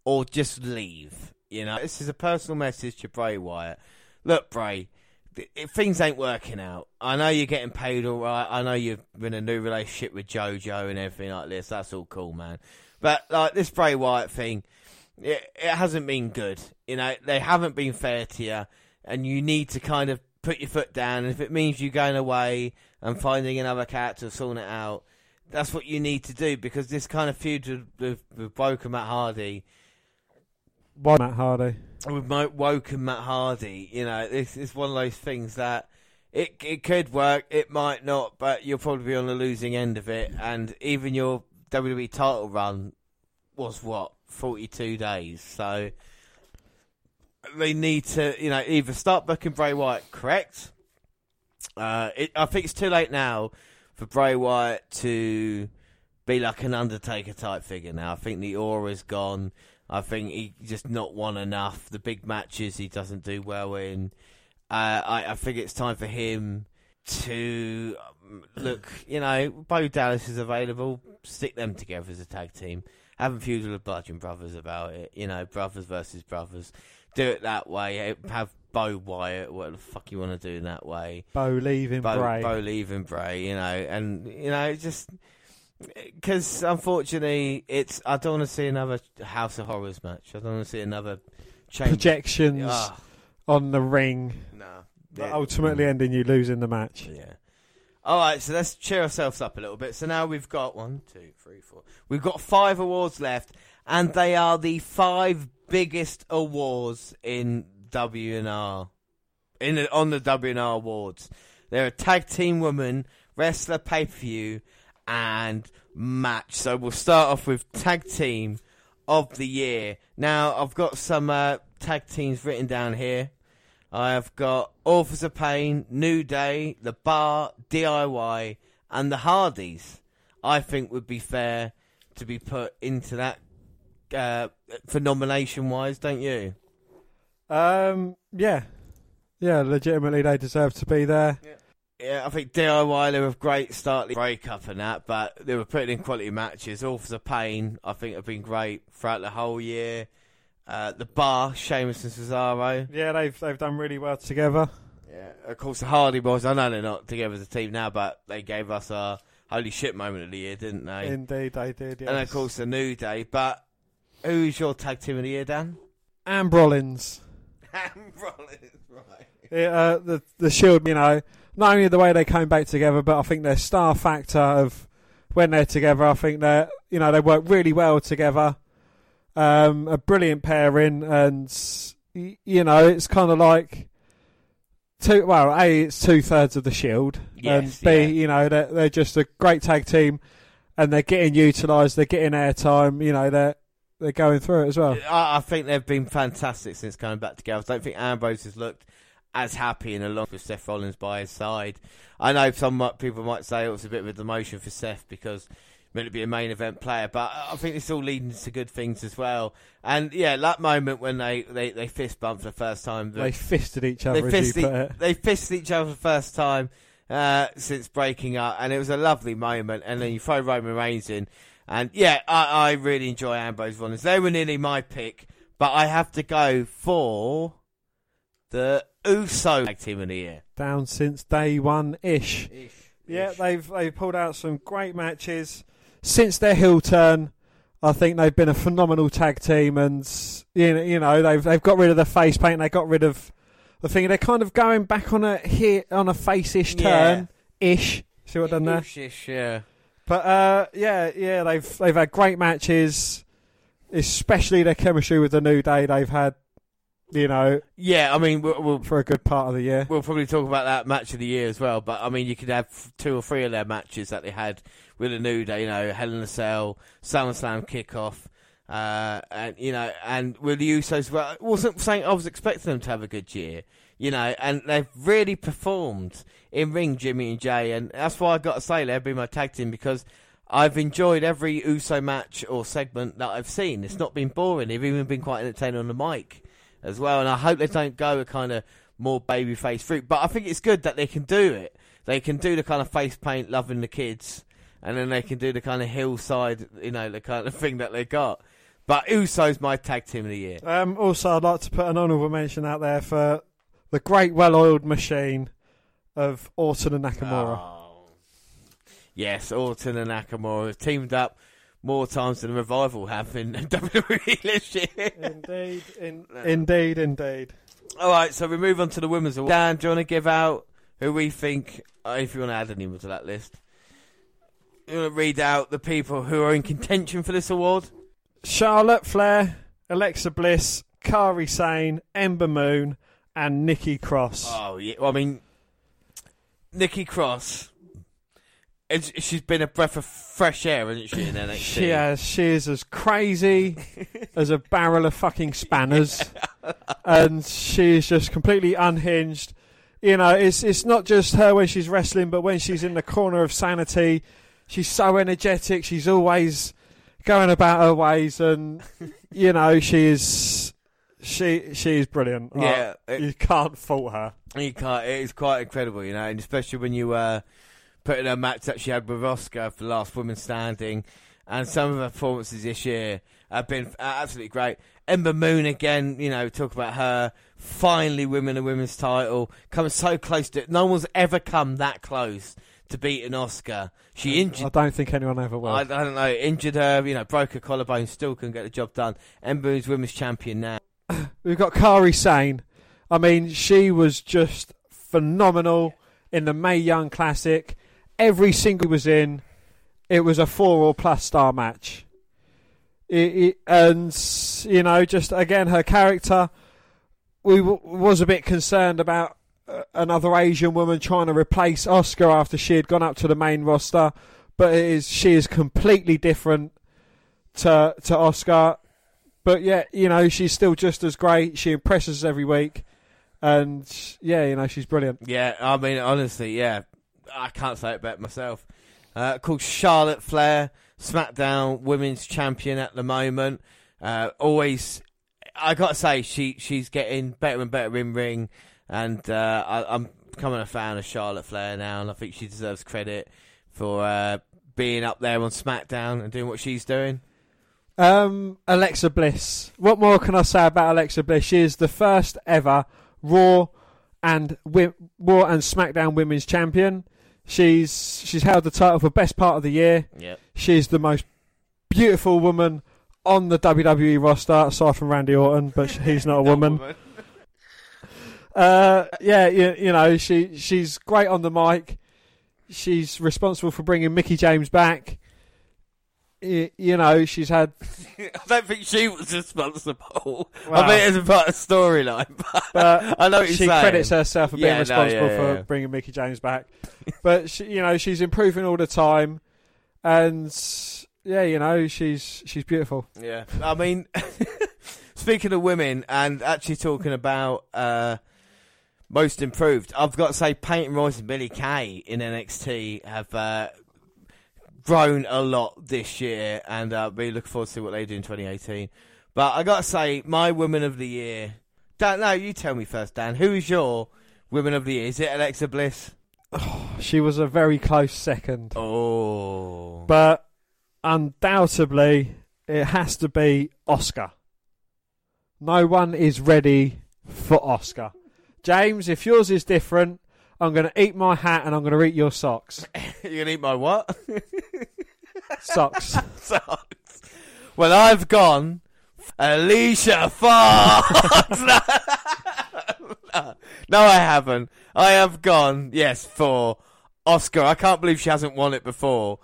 or just leave. You know, this is a personal message to Bray Wyatt. Look, Bray, if things ain't working out. I know you're getting paid all right. I know been in a new relationship with JoJo and everything like this. That's all cool, man. But like this Bray Wyatt thing, it, it hasn't been good. You know, they haven't been fair to you, and you need to kind of put your foot down. And if it means you going away and finding another character, sorting it out, that's what you need to do because this kind of feud with, with, with Woken Matt Hardy, Why Matt Hardy? Mo- Woken Matt Hardy, you know, this is one of those things that. It it could work, it might not, but you'll probably be on the losing end of it. And even your WWE title run was what forty two days, so they need to, you know, either start booking Bray Wyatt correct. Uh, it, I think it's too late now for Bray Wyatt to be like an Undertaker type figure now. I think the aura's gone. I think he just not won enough. The big matches he doesn't do well in. Uh, I, I think it's time for him to um, look. You know, Bo Dallas is available. Stick them together as a tag team. Have a feud with the Bludgeon Brothers about it. You know, brothers versus brothers. Do it that way. Have Bo Wyatt, what the fuck you want to do in that way. Bo leaving Bo, Bray. Bo leaving Bray, you know, and you know, just because unfortunately, it's I don't want to see another House of Horrors match. I don't want to see another change. Projections Ah, on the ring, no. but Yeah. ultimately ending you losing the match. Yeah. All right, so let's cheer ourselves up a little bit. So now we've got one, two, three, four. We've got five awards left, and they are the five biggest awards in WNR, in the, on the WNR awards. They're a tag team woman, wrestler pay per view, and match. So we'll start off with tag team of the year. Now, I've got some uh, tag teams written down here. I have got Authors of Pain, New Day, The Bar, DIY, and The Hardys. I think would be fair to be put into that uh, for nomination wise, don't you? Um, yeah, yeah. Legitimately, they deserve to be there. Yeah. Yeah, I think DIY they were a great start the breakup and that, but they were putting in quality matches. Authors of Pain, I think, have been great throughout the whole year. Uh, the Bar, Sheamus and Cesaro. Yeah, they've they've done really well together. Yeah, of course the Hardy Boys. I know they're not together as a team now, but they gave us a holy shit moment of the year, didn't they? Indeed, they did. Yes. And of course the New Day. But who's your tag team of the year, Dan? Ambrollins. Ambrollins, right? Yeah, uh, the the Shield, you know, not only the way they came back together, but I think their star factor of when they're together. I think they you know they work really well together. Um, a brilliant pairing, and you know it's kind of like two. Well, a it's two thirds of the Shield, yes, and b yeah. you know they're, they're just a great tag team, and they're getting utilised. They're getting airtime. You know they're they're going through it as well. I, I think they've been fantastic since coming back together. I don't think Ambrose has looked as happy and along with Seth Rollins by his side. I know some people might say it was a bit of a demotion for Seth because meant to be a main event player, but I think it's all leading to good things as well. And yeah, that moment when they, they, they fist bumped for the first time, they fisted each other. They fisted, e- they fisted each other for the first time uh, since breaking up, and it was a lovely moment. And then you throw Roman Reigns in, and yeah, I, I really enjoy Ambrose Rollins. They were nearly my pick, but I have to go for the Uso tag team of the year. Down since day one ish. Yeah, they've they've pulled out some great matches since their heel turn. I think they've been a phenomenal tag team, and you know, you know they've they've got rid of the face paint. They got rid of the thing. They're kind of going back on a hit on a face-ish turn ish. See what I've done there? Ish, yeah. But uh, yeah, yeah, they've they've had great matches, especially their chemistry with the New Day. They've had, you know, yeah. I mean, we'll, we'll for a good part of the year. We'll probably talk about that match of the year as well. But I mean, you could have two or three of their matches that they had with a New Day. You know, Hell in a Cell, SummerSlam kickoff. Uh, and you know, and with the Usos, well, I wasn't saying I was expecting them to have a good year, you know, and they've really performed in ring, Jimmy and Jay, and that's why I got to say they've been my tag team because I've enjoyed every Uso match or segment that I've seen. It's not been boring. They've even been quite entertaining on the mic as well, and I hope they don't go a kind of more babyface route. But I think it's good that they can do it. They can do the kind of face paint, loving the kids, and then they can do the kind of hillside, you know, the kind of thing that they got. But Uso's my tag team of the year. Um, also, I'd like to put an honourable mention out there for the great well-oiled machine of Orton and Nakamura. Oh. Yes, Orton and Nakamura have teamed up more times than Revival have in WWE this year. Indeed, in, indeed, indeed. All right, so we move on to the women's award. Dan, do you want to give out who we think, uh, if you want to add anyone to that list? You want to read out the people who are in contention for this award? Charlotte Flair, Alexa Bliss, Kairi Sane, Ember Moon, and Nikki Cross. Oh yeah, well, I mean, Nikki Cross. It's, she's been a breath of fresh air, hasn't she? In NXT, she has. She is as crazy as a barrel of fucking spanners, and she is just completely unhinged. You know, it's it's not just her when she's wrestling, but when she's in the corner of sanity, she's so energetic. She's always going about her ways, and you know she is she she is brilliant. Yeah, oh, it, you can't fault her. You can't. It is quite incredible, you know, and especially when you uh, put in a match that she had with Asuka for the last woman standing, and some of her performances this year have been absolutely great. Ember Moon again, you know, talk about her finally winning a women's title, coming so close to it. No one's ever come that close to beat an Asuka. She injured. I don't think anyone ever will. I, I don't know. Injured her, you know, broke her collarbone, still couldn't get the job done. Ember is women's champion now. We've got Kairi Sane. I mean, she was just phenomenal in the Mae Young Classic. Every single was in. It was a four or plus star match. It, it, and you know, just again, her character. We w- was a bit concerned about uh, another Asian woman trying to replace Asuka after she had gone up to the main roster, but it is she is completely different to to Asuka. but yeah, you know, she's still just as great. She impresses every week, and yeah, you know, she's brilliant. Yeah, I mean, honestly, yeah, I can't say it better myself. Uh, called Charlotte Flair, SmackDown Women's Champion at the moment. Uh, always, I gotta say, she she's getting better and better in ring, and uh, I, I'm becoming a fan of Charlotte Flair now, and I think she deserves credit for uh, being up there on SmackDown and doing what she's doing. Um, Alexa Bliss. What more can I say about Alexa Bliss? She is the first ever Raw and Raw and SmackDown Women's Champion. She's she's held the title for best part of the year. Yep. She's the most beautiful woman on the WWE roster, aside from Randy Orton, but he's not a woman. Uh, yeah, you, you know, she she's great on the mic. She's responsible for bringing Mickie James back. You know, she's had I don't think she was responsible. I mean, it's part of the storyline, but, but I know she saying. credits herself for being Yeah, no, responsible yeah, for yeah. bringing Mickie James back. but she, you know, she's improving all the time, and yeah, you know, she's she's beautiful. Yeah, I mean, speaking of women and actually talking about uh, most improved, I've got to say Peyton Royce and Billie Kay in NXT have uh, grown a lot this year, and uh, really looking forward to see what they do in 2018. But I got to say, my Women of the Year. Dan, no, you tell me first, Dan. Who is your Women of the Year? Is it Alexa Bliss? She was a very close second, Oh, but undoubtedly it has to be Asuka. No one is ready for Asuka. James, if yours is different, I'm going to eat my hat and I'm going to eat your socks. You're gonna eat my what? Socks. Socks. Well, I've gone Alicia Fox. no, no, I haven't. I have gone, yes, for Asuka. I can't believe she hasn't won it before.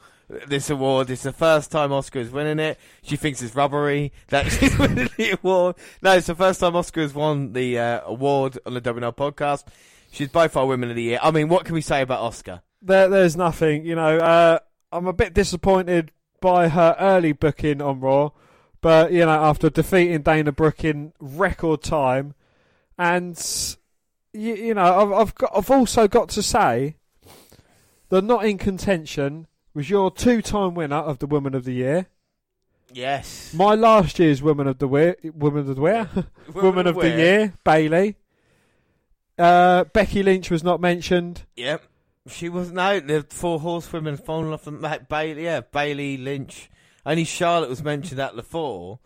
This award. It's the first time Asuka is winning it. She thinks it's rubbery that she's winning the award. No, it's the first time Asuka has won the uh, award on the WNR podcast. She's by far Women of the Year. I mean, what can we say about Asuka? there, there's nothing. You know, uh, I'm a bit disappointed by her early booking on Raw, but you know, after defeating Dana Brooke in record time, and you, you know, I've, I've got, I've also got to say that not in contention was your two-time winner of the Woman of the Year. Yes. My last year's Woman of the Year, Woman of the Year, Woman of the Year. Year, Bayley. Uh, Becky Lynch was not mentioned. Yep. She was no the four horsewomen falling off the Mac Bayley. Yeah, Bayley Lynch. Only Charlotte was mentioned at the four.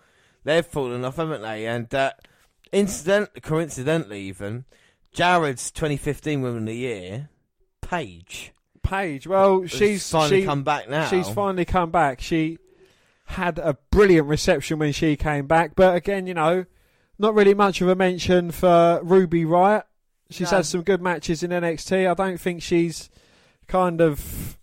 They've fallen off, haven't they? And uh, incident, coincidentally, even Jared's 2015 Women of the Year, Paige. Paige. Well, she's finally she- come back now. She's finally come back. She had a brilliant reception when she came back, but again, you know, not really much of a mention for Ruby Riott. She's No. had some good matches in NXT. I don't think she's kind of,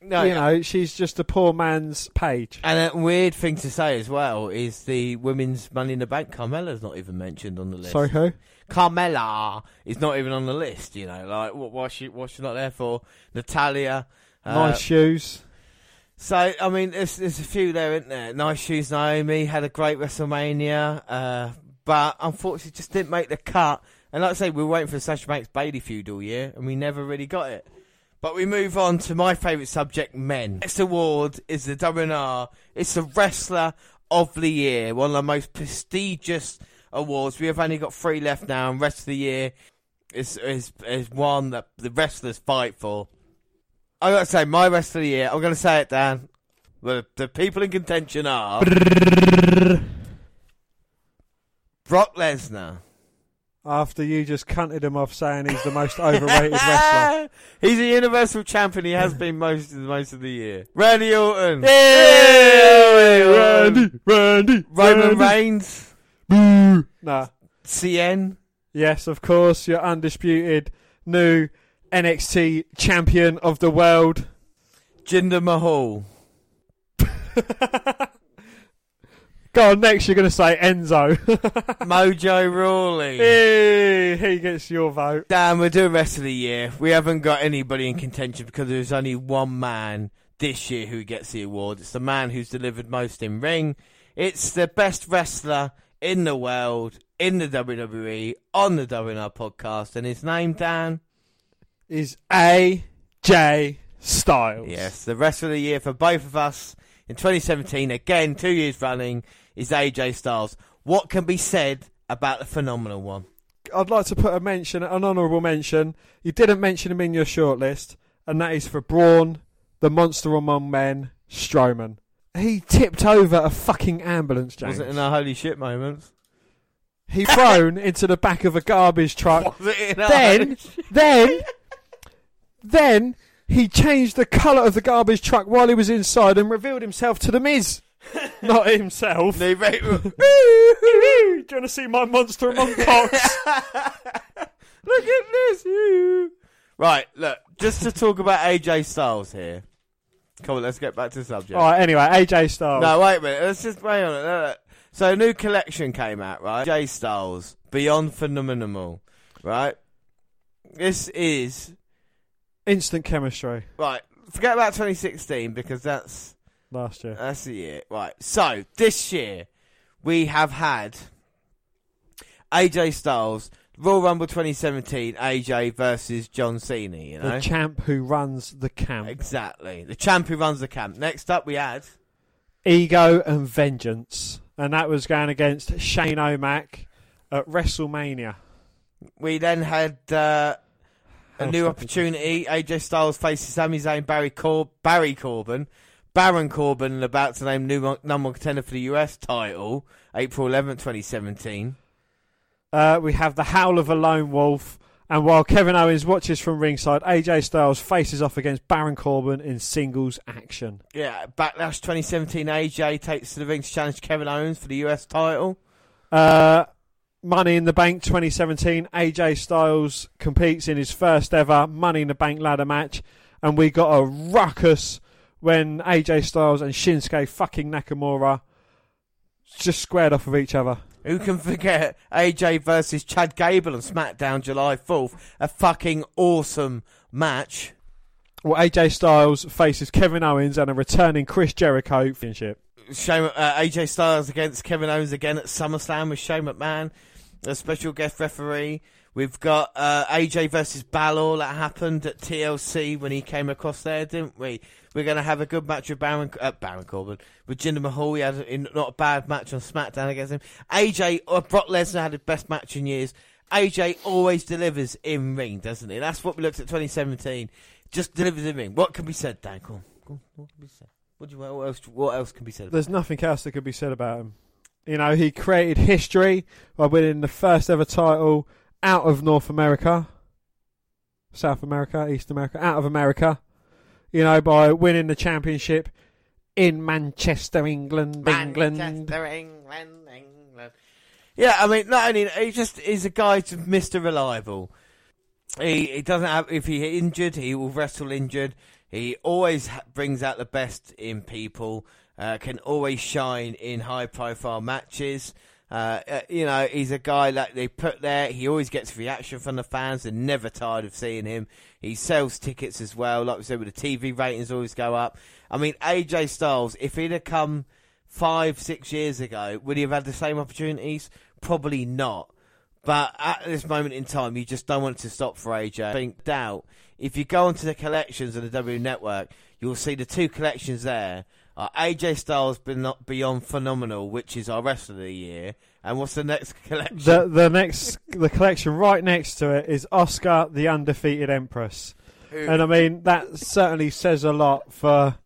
No, you know, she's just a poor man's Paige. And a weird thing to say as well is the women's Money in the Bank. Carmella's not even mentioned on the list. Sorry, who? Carmella is not even on the list. You know, like what? Why she? What's she not there for? Natalya. uh, nice shoes. So I mean, there's there's a few there, isn't there? Nice shoes. Naomi had a great WrestleMania, uh, but unfortunately just didn't make the cut. And like I say, we were waiting for the Sasha Banks Bayley feud all year, and we never really got it. But we move on to my favourite subject, men. Next award is the WNR. It's the Wrestler of the Year, one of the most prestigious awards. We have only got three left now, and rest of the year is is is one that the wrestlers fight for. I gotta say, my rest of the year. I'm gonna say it, Dan. The the people in contention are Brock Lesnar. After you just cunted him off saying he's the most overrated wrestler. He's a Universal Champion. He has been most of the most of the year. Randy Orton. Hey, Randy, Randy, Roman Reigns. Boo. Nah. Cien. Yes, of course, your undisputed new NXT champion of the world. Jinder Mahal. Go on, next you're going to say Enzo. Mojo Rawley. hey, he gets your vote. Dan, we're doing rest of the year. We haven't got anybody in contention because there's only one man this year who gets the award. It's the man who's delivered most in ring. It's the best wrestler in the world, in the WWE, on the WNR podcast, and his name, Dan? Is AJ Styles. Yes, the rest of the year for both of us in 2017, again, two years running, is AJ Styles. What can be said about the phenomenal one? I'd like to put a mention, an honourable mention. You didn't mention him in your shortlist, and that is for Braun, the monster among men, Strowman. He tipped over a fucking ambulance, James. Was it in a holy shit moment? He thrown into the back of a garbage truck. Was it in Then, holy shit- then, then he changed the colour of the garbage truck while he was inside and revealed himself to the Miz. Not himself. Do you want to see my monster among cocks? Look at this. Right, look, just to talk about AJ Styles here. Come on, let's get back to the subject. All right. Anyway, AJ Styles. No, wait a minute. Let's just wait on it. Look, look. So, a new collection came out, right? AJ Styles, Beyond Phenomenal, right? This is Instant chemistry right. Forget about 2016 because that's last year. that's the year, right? So this year we have had AJ Styles Royal Rumble 2017, AJ versus John Cena. You know The champ who runs the camp. exactly the champ who runs the camp. Next up we had Ego and Vengeance. And that was going against Shane O'Mac at WrestleMania. we then had uh, a How new opportunity. AJ Styles faces Sami Zayn, Barry Cor- Barry Corbin. Baron Corbin about to name new number one contender for the US title, April 11th, 2017. Uh, we have the Howl of a Lone Wolf. And while Kevin Owens watches from ringside, AJ Styles faces off against Baron Corbin in singles action. Yeah, Backlash 2017, AJ takes to the ring to challenge Kevin Owens for the US title. Uh, Money in the Bank 2017, AJ Styles competes in his first ever Money in the Bank ladder match. And we got a ruckus when AJ Styles and Shinsuke fucking Nakamura just squared off of each other. Who can forget AJ versus Chad Gable on SmackDown July 4th? A fucking awesome match. Well, AJ Styles faces Kevin Owens and a returning Chris Jericho championship. Shane, uh, AJ Styles against Kevin Owens again at SummerSlam with Shane McMahon, a special guest referee. We've got uh, AJ versus Balor that happened at TLC when he came across there, didn't we? We're going to have a good match with Baron, uh, Baron Corbin. With Jinder Mahal, he had a, in- not a bad match on SmackDown against him. AJ, uh, Brock Lesnar had the best match in years. AJ always delivers in ring, doesn't he? That's what we looked at 2017. Just delivers in ring. What can be said, Dan? On. What can be said? What, do you, what else? What else can be said? There's nothing else that could be said about him. You know, he created history by winning the first ever title out of North America, South America, East America, out of America. You know, by winning the championship in Manchester, England, England. Manchester, England, England. Yeah, I mean, not only he just is a guy to Mister Reliable. He he doesn't have if he injured, he will wrestle injured. He always brings out the best in people. Uh, can always shine in high profile matches. Uh, uh, you know, he's a guy that they put there. He always gets reaction from the fans. They're never tired of seeing him. He sells tickets as well. Like we said, with the TV ratings always go up. I mean, AJ Styles, if he'd have come five, six years ago, would he have had the same opportunities? Probably not. But at this moment in time, you just don't want it to stop for AJ. I think doubt. If you go onto the collections of the W Network, you'll see the two collections there are AJ Styles Beyond- Beyond Phenomenal, which is our rest of the year. And what's the next collection? The the next the collection right next to it is Asuka the Undefeated Empress. Who- And I mean that certainly says a lot for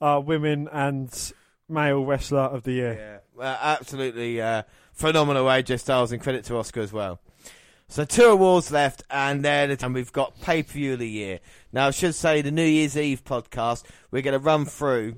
our women and male wrestler of the year. Yeah, well, absolutely uh, phenomenal AJ Styles, and credit to Asuka as well. So two awards left, and then and we've got pay per view of the year. Now I should say the New Year's Eve podcast we're going to run through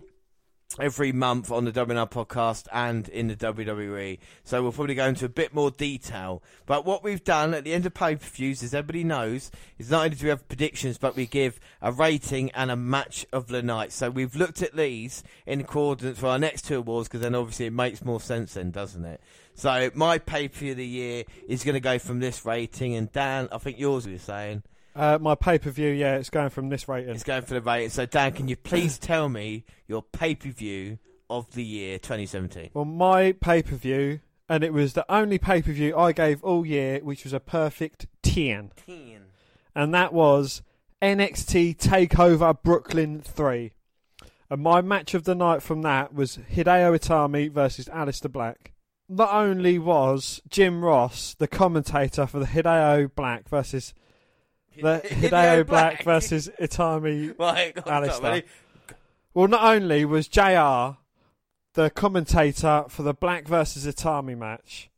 every month on the WNR podcast and in the WWE. So we'll probably go into a bit more detail. But what we've done at the end of pay per views, as everybody knows, is not only do we have predictions, but we give a rating and a match of the night. So we've looked at these in accordance for our next two awards because then obviously it makes more sense then, doesn't it? So my pay per view of the year is going to go from this rating, and Dan, I think yours was saying. Uh, my pay per view, yeah, it's going from this rating. It's going for the rating. So, Dan, can you please tell me your pay per view of the year 2017? Well, my pay per view, and it was the only pay per view I gave all year, which was a perfect 10. 10. And that was NXT TakeOver Brooklyn 3. And my match of the night from that was Hideo Itami versus Aleister Black. Not only was Jim Ross the commentator for the Hideo Black versus the Hideo Black versus Itami Right, Aleister. Well, not only was JR the commentator for the Black versus Itami match,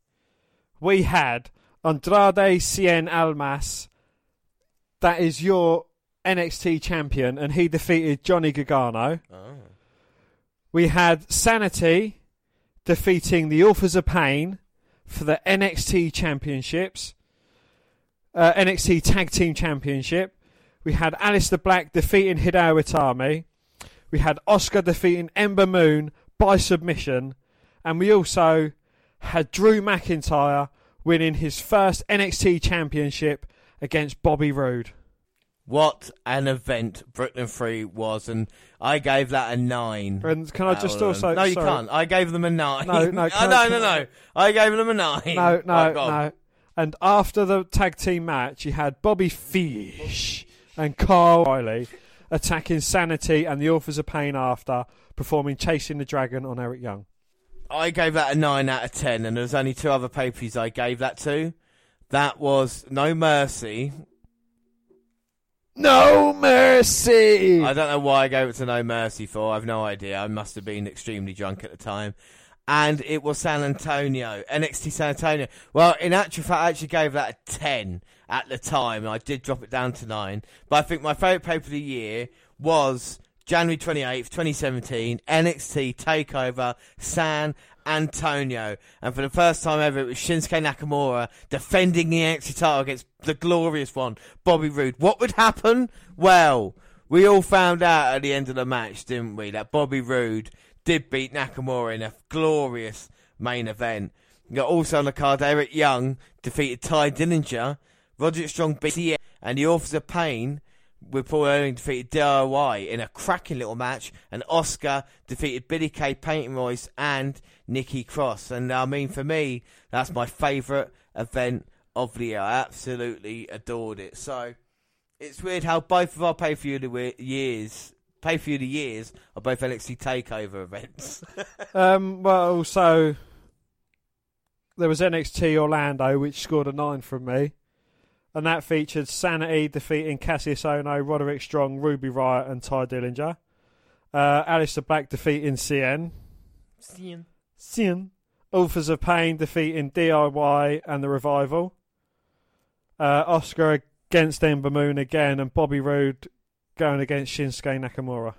we had Andrade Cien Almas, that is your NXT champion, and he defeated Johnny Gargano. Oh. We had Sanity defeating the Authors of Pain for the NXT Championships, uh, NXT Tag Team Championship. We had Aleister Black defeating Hideo Itami. We had Asuka defeating Ember Moon by submission. And we also had Drew McIntyre winning his first NXT Championship against Bobby Roode. What an event Brooklyn 3 was, and I gave that a 9. And can I just out of them. also- No, you sorry. can't. I gave them a 9. No, no, Oh, no, I- no, can no. I gave them a 9. No, no, on. no. And after the tag team match, you had Bobby Fish and Kyle O'Reilly attacking Sanity and the Authors of Pain after performing Chasing the Dragon on Eric Young. I gave that a 9 out of 10, and there's only two other papers I gave that to. That was No Mercy. No mercy. I don't know why I gave it to No Mercy for. I've no idea. I must have been extremely drunk at the time. And it was San Antonio, NXT San Antonio. Well, in actual fact, I actually gave that a 10 at the time. I did drop it down to 9. But I think my favourite paper of the year was January 28th, 2017, NXT TakeOver San Antonio. And for the first time ever, it was Shinsuke Nakamura defending the NXT title against the glorious one, Bobby Roode. What would happen? Well, we all found out at the end of the match, didn't we, that Bobby Roode did beat Nakamura in a glorious main event. Got also on the card, Eric Young defeated Tye Dillinger, Roger Strong beat Cien, and the Authors of Pain with Paul Ellering defeated DIY in a cracking little match, and Asuka defeated Billie Kay, Peyton Royce, and Nikki Cross. And I mean, for me, that's my favourite event of the year. I absolutely adored it. So it's weird how both of our pay per view years, pay for view the years, are both NXT Takeover events. Um, well, also there was NXT Orlando, which scored a nine from me, and that featured Sanity defeating Kassius Ohno, Roderick Strong, Ruby Riott, and Tye Dillinger. Uh, Aleister Black defeating Cien. Cien. Authors of Pain defeating DIY and the Revival. Uh, Asuka against Ember Moon again, and Bobby Roode going against Shinsuke Nakamura.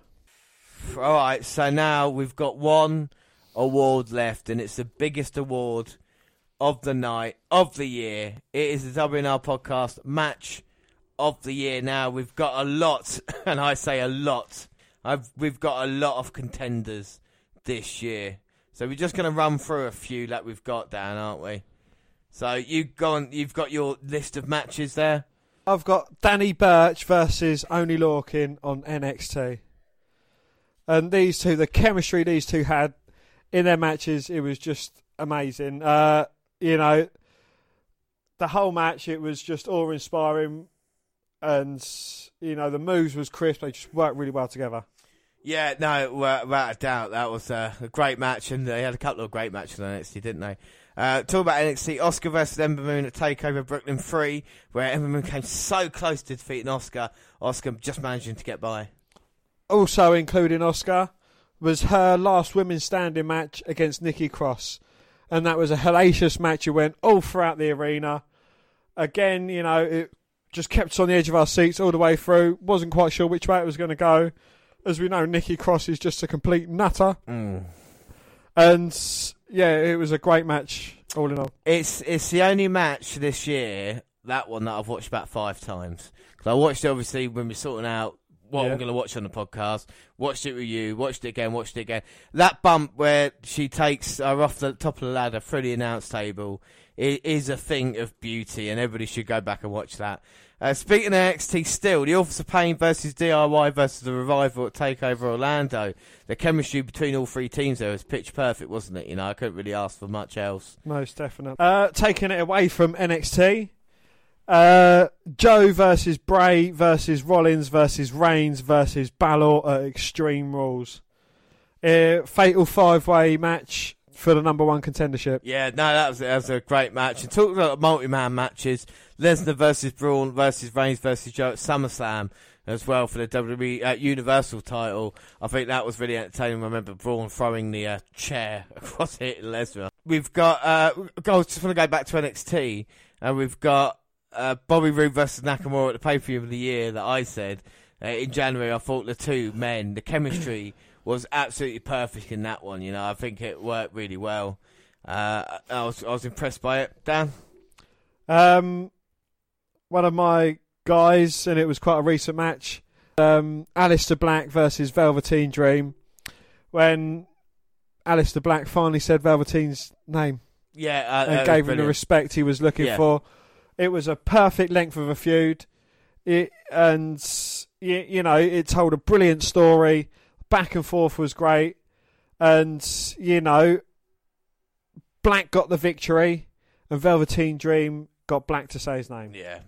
All right, so now we've got one award left, and it's the biggest award of the night, of the year. It is the WNR podcast match of the year. Now we've got a lot, and I say a lot. I've we've got a lot of contenders this year, so we're just going to run through a few that we've got down, aren't we? So you go on. You've got your list of matches there. I've got Danny Burch versus Oney Lorcan on NXT. And these two, the chemistry these two had in their matches, it was just amazing. Uh, you know, the whole match, it was just awe inspiring. And, you know, the moves was crisp. They just worked really well together. Yeah, no, without a doubt, that was a great match, and they had a couple of great matches on NXT, didn't they? Uh, talk about NXT, Asuka versus Ember Moon at Takeover Brooklyn 3, where Ember Moon came so close to defeating Asuka, Asuka just managing to get by. Also including Asuka was her last women's standing match against Nikki Cross. And that was a hellacious match. It went all throughout the arena. Again, you know, it just kept us on the edge of our seats all the way through. Wasn't quite sure which way it was going to go. As we know, Nikki Cross is just a complete nutter. Mm. And yeah, it was a great match, all in all. It's it's the only match this year, that one that I've watched about five times. Because I watched it obviously when we are sorting out what Yeah. I'm going to watch on the podcast. Watched it with you, watched it again, watched it again. That bump where she takes her off the top of the ladder through the announce table is a thing of beauty, and everybody should go back and watch that. Uh, speaking of NXT, still the Authors of Pain versus DIY versus the Revival at Takeover Orlando. The chemistry between all three teams there was pitch perfect, wasn't it? You know, I couldn't really ask for much else. Most definitely. Uh, taking it away from NXT, uh, Joe versus Bray versus Rollins versus Reigns versus Balor at Extreme Rules. Uh, fatal five way match for the number one contendership. Yeah, no, that was that was a great match. And talking about multi man matches, Lesnar versus Braun versus Reigns versus Joe at SummerSlam as well for the WWE uh, Universal title. I think that was really entertaining. I remember Braun throwing the uh, chair across it Lesnar. We've got. Uh, I just want to go back to NXT, and we've got uh, Bobby Roode versus Nakamura at the pay per view of the year that I said uh, in January. I thought the two men, the chemistry was absolutely perfect in that one. You know, I think it worked really well. Uh, I was I was impressed by it. Dan, um, one of my guys, and it was quite a recent match. Um, Aleister Black versus Velveteen Dream. When Aleister Black finally said Velveteen's name, yeah, uh, and gave him the respect he was looking yeah. for. It was a perfect length of a feud. It and you, you know it told a brilliant story back and forth was great, and you know, Black got the victory, and Velveteen Dream got Black to say his name. Yeah,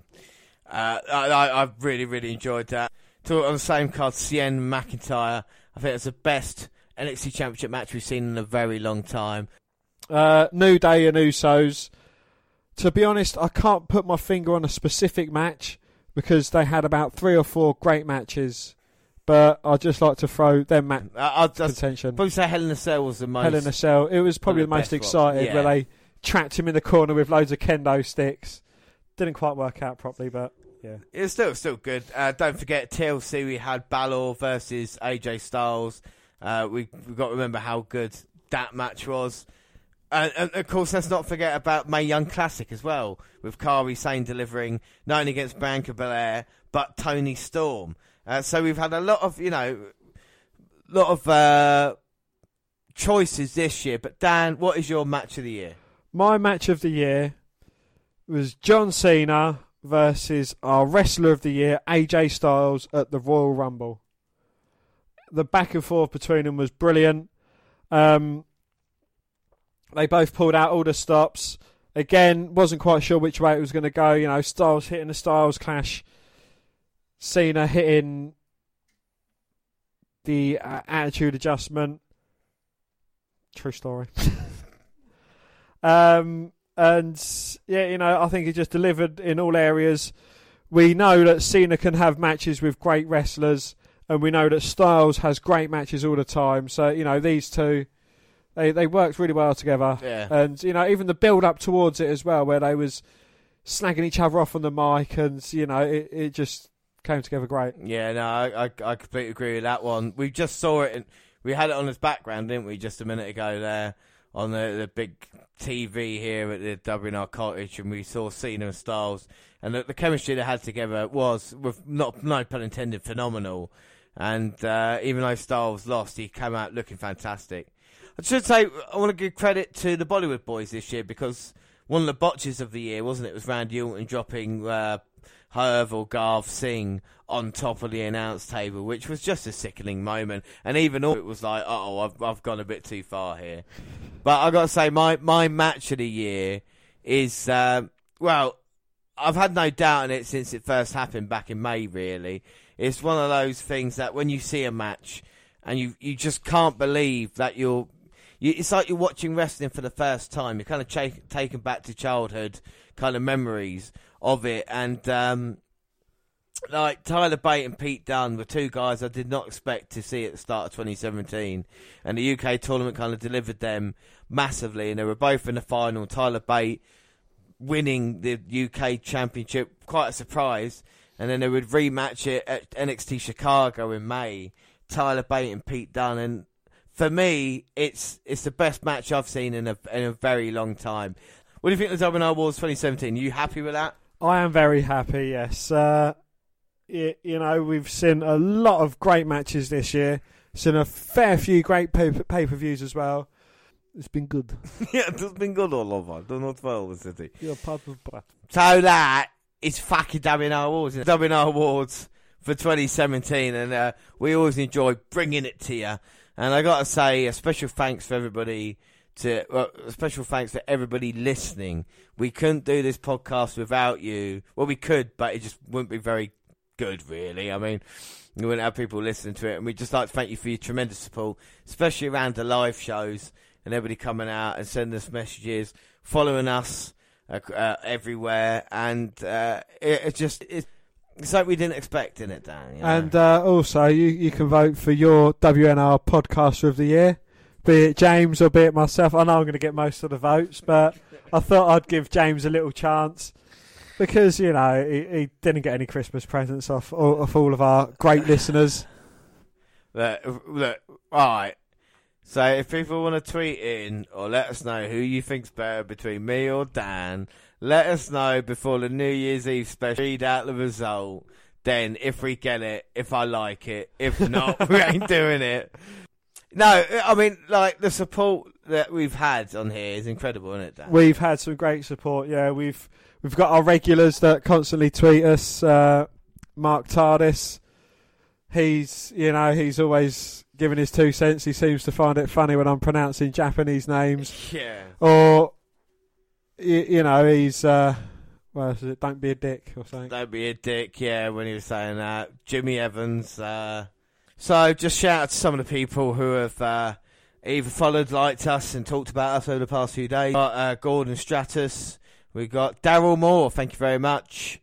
uh, I, I really really enjoyed that. So on the same card, Cien McIntyre. I think it's the best NXT Championship match we've seen in a very long time. Uh, New Day and Usos. To be honest, I can't put my finger on a specific match because they had about three or four great matches but I'd just like to throw them at just contention. Probably say Hell in a Cell was the most. Hell in a Cell. It was probably the, the most excited yeah. where they trapped him in the corner with loads of kendo sticks. Didn't quite work out properly, but yeah, it's still still good. Uh, don't forget TLC. We had Balor versus AJ Styles. Uh, we we got to remember how good that match was. Uh, and of course, let's not forget about Mae Young Classic as well, with Kairi Sane delivering not only against Bianca Belair but Toni Storm. Uh, so we've had a lot of, you know, lot of uh, choices this year. But Dan, what is your match of the year? My match of the year was John Cena versus our wrestler of the year, AJ Styles, at the Royal Rumble. The back and forth between them was brilliant. Um, they both pulled out all the stops. Again, wasn't quite sure which way it was going to go. You know, Styles hitting the Styles clash Cena hitting the uh, attitude adjustment. True story. um, and yeah, you know, I think he just delivered in all areas. We know that Cena can have matches with great wrestlers, and we know that Styles has great matches all the time. So you know, these two, they they worked really well together. Yeah. And you know, even the build up towards it as well, where they was snagging each other off on the mic, and you know, it, it just came together great. Yeah, no, I, I, I completely agree with that one. We just saw it. In, we had it on his background, didn't we, just a minute ago there on the, the big TV here at the WNR cottage, and we saw Cena and Styles, and the, the chemistry they had together was, with not no pun intended, phenomenal. And uh, even though Styles lost, he came out looking fantastic. I should say I want to give credit to the Bollywood boys this year because one of the botches of the year, wasn't it? it was Randy Orton dropping uh, Harv or Garv Singh on top of the announce table, which was just a sickening moment. And even all it was like, oh, I've, I've gone a bit too far here. But I've got to say, my, my match of the year is, uh, well, I've had no doubt in it since it first happened back in May, really. It's one of those things that when you see a match and you, you just can't believe that you're. You, it's like you're watching wrestling for the first time. You're kind of ch- taken back to childhood kind of memories of it. And um, like Tyler Bate and Pete Dunne were two guys I did not expect to see at the start of 2017, and the UK tournament kind of delivered them massively, and they were both in the final. Tyler Bate winning the UK Championship, quite a surprise, and then they would rematch it at NXT Chicago in May. Tyler Bate and Pete Dunne, and for me, it's it's the best match I've seen in a in a very long time. What do you think of the WNR Awards 2017? Are you happy with that? I am very happy. Yes, uh, you, you know we've seen a lot of great matches this year. Seen a fair few great pay per views as well. It's been good. yeah, it's been good all over. Do not fail the city. You're part of Brat. So that is fucking WNR Awards. It's WNR Awards for 2017, and uh, we always enjoy bringing it to you. And I got to say, a special thanks for everybody. To well, a special thanks to everybody listening. We couldn't do this podcast without you. Well, we could, but it just wouldn't be very good, really. I mean, we wouldn't have people listening to it, and we'd just like to thank you for your tremendous support, especially around the live shows and everybody coming out and sending us messages, following us uh, uh, everywhere, and uh, it, it just it's, it's like we didn't expect in it, Dan. You know? And uh, also, you, you can vote for your WNR podcaster of the year, be it James or be it myself. I know I'm going to get most of the votes, but I thought I'd give James a little chance because you know he, he didn't get any Christmas presents off off all of our great listeners. Look, look, all right. So if people want to tweet in or let us know who you think's better between me or Dan, let us know before the New Year's Eve special. Read out the result. Then, if we get it, if I like it, if not, we ain't doing it. No, I mean, like the support that we've had on here is incredible, isn't it, Dan? We've had some great support. Yeah, we've we've got our regulars that constantly tweet us. Uh, Mark Tardis, he's you know he's always giving his two cents. He seems to find it funny when I'm pronouncing Japanese names. Yeah. Or you, you know he's uh, well, is it don't be a dick or something. Don't be a dick, yeah, when he was saying that. Jimmy Evans. Uh... So just shout out to some of the people who have uh, either followed, liked us, and talked about us over the past few days. We Got uh, Gordon Stratus. We've got Daryl Moore. Thank you very much.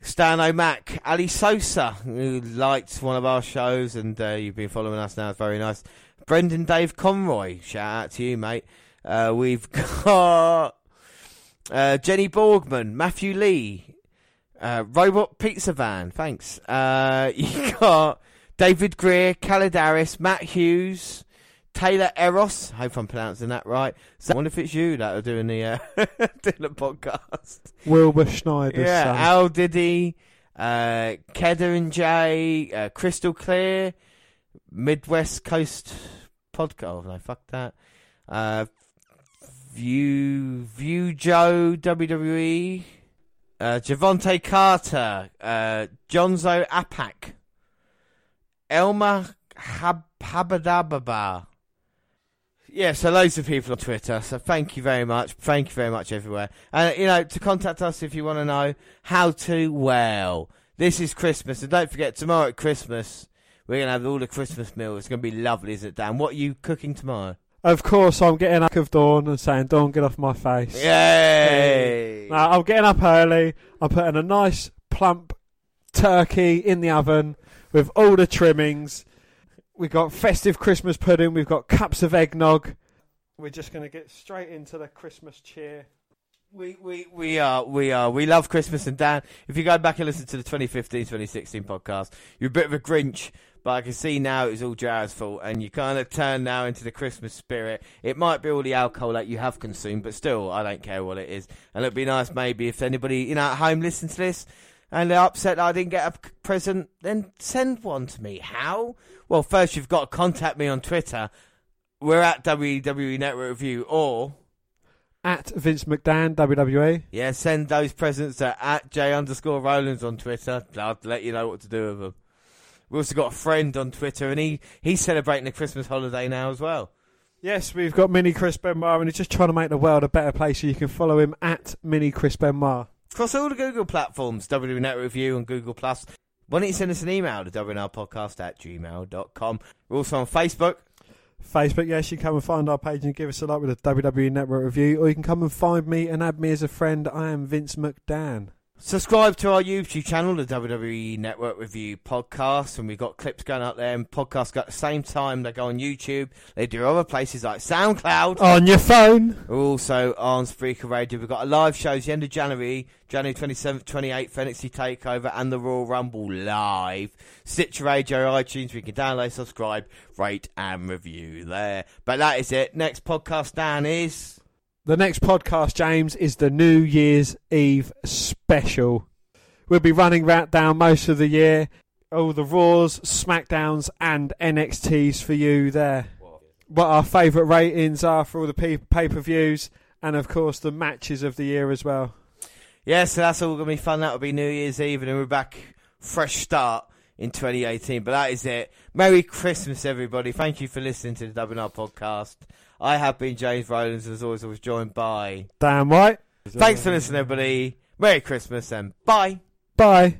Stan O'Mac, Ali Sosa, who liked one of our shows, and uh, you've been following us now. It's very nice. Brendan Dave Conroy, shout out to you, mate. Uh, we've got uh, Jenny Borgman, Matthew Lee, uh, Robot Pizza Van, thanks. Uh, you got David Greer, Calidaris, Matt Hughes, Taylor Eros. Hope I'm pronouncing that right. So I wonder if it's you that are doing the uh, doing the podcast. Wilbur Schneider. Yeah, son. Al Diddy, uh, Kedder and Jay, uh, Crystal Clear, Midwest Coast Podcast. No, fuck that. Uh, View View Joe WWE, uh, Javante Carter, uh, Jonzo Apak, Elma Hab- Habadababa. Yeah, so loads of people on Twitter. So thank you very much. Thank you very much everywhere. And you know, to contact us if you want to know how to. Well, this is Christmas, and don't forget tomorrow at Christmas we're gonna have all the Christmas meals. It's gonna be lovely, is it, Dan? What are you cooking tomorrow? Of course, I'm getting up of dawn and saying, "Dawn, get off my face." Yay! No, I'm getting up early. I'm putting a nice plump turkey in the oven with all the trimmings. We've got festive Christmas pudding. We've got cups of eggnog. We're just going to get straight into the Christmas cheer. We, we, we are, we are. We love Christmas and Dan. If you go back and listen to the 2015 2016 podcast, you're a bit of a Grinch, but I can see now it's all Jared's fault, and you kind of turn now into the Christmas spirit. It might be all the alcohol that you have consumed, but still, I don't care what it is. And it'd be nice maybe if anybody, you know, at home listens to this and they're upset that I didn't get a present, then send one to me. How? Well, first you've got to contact me on Twitter. We're at WWE Network Review, or At Vince McDan, WWE. yeah, send those presents to at J underscore Rollins on Twitter. I'll let you know what to do with them. We also got a friend on Twitter, and he he's celebrating the Christmas holiday now as well. Yes, we've got Mini Chris Benoit, and he's just trying to make the world a better place. So you can follow him at Mini Chris Benoit. Across all the Google platforms, Network Review and Google Plus. Why don't you send us an email to WNRpodcast at gmail.com. We're also on Facebook. Facebook, yes, you can come and find our page and give us a like with a WWE Network review, or you can come and find me and add me as a friend. I am Vince McDan. Subscribe to our YouTube channel, the WWE Network Review Podcast, and we've got clips going up there and podcasts go at the same time. They go on YouTube. They do other places like SoundCloud. On your phone. We're also on Spreaker Radio. We've got a live show shows the end of January, January 27th, 28th, NXT TakeOver and the Royal Rumble live. Stitcher Radio, iTunes, we can download, subscribe, rate and review there. But that is it. Next podcast, Dan, is... The next podcast, James, is the New Year's Eve special. We'll be running that down most of the year. All the Raws, SmackDowns, and NXTs for you there. what our favourite ratings are for all the pay per views, and of course the matches of the year as well. Yeah, so that's all going to be fun. That'll be New Year's Eve, and we're back fresh start in 2018. But that is it. Merry Christmas, everybody. Thank you for listening to the WNR podcast. I have been James Rowlands, as always, I was joined by Dan White. Thanks for listening, everybody. Merry Christmas and bye. Bye.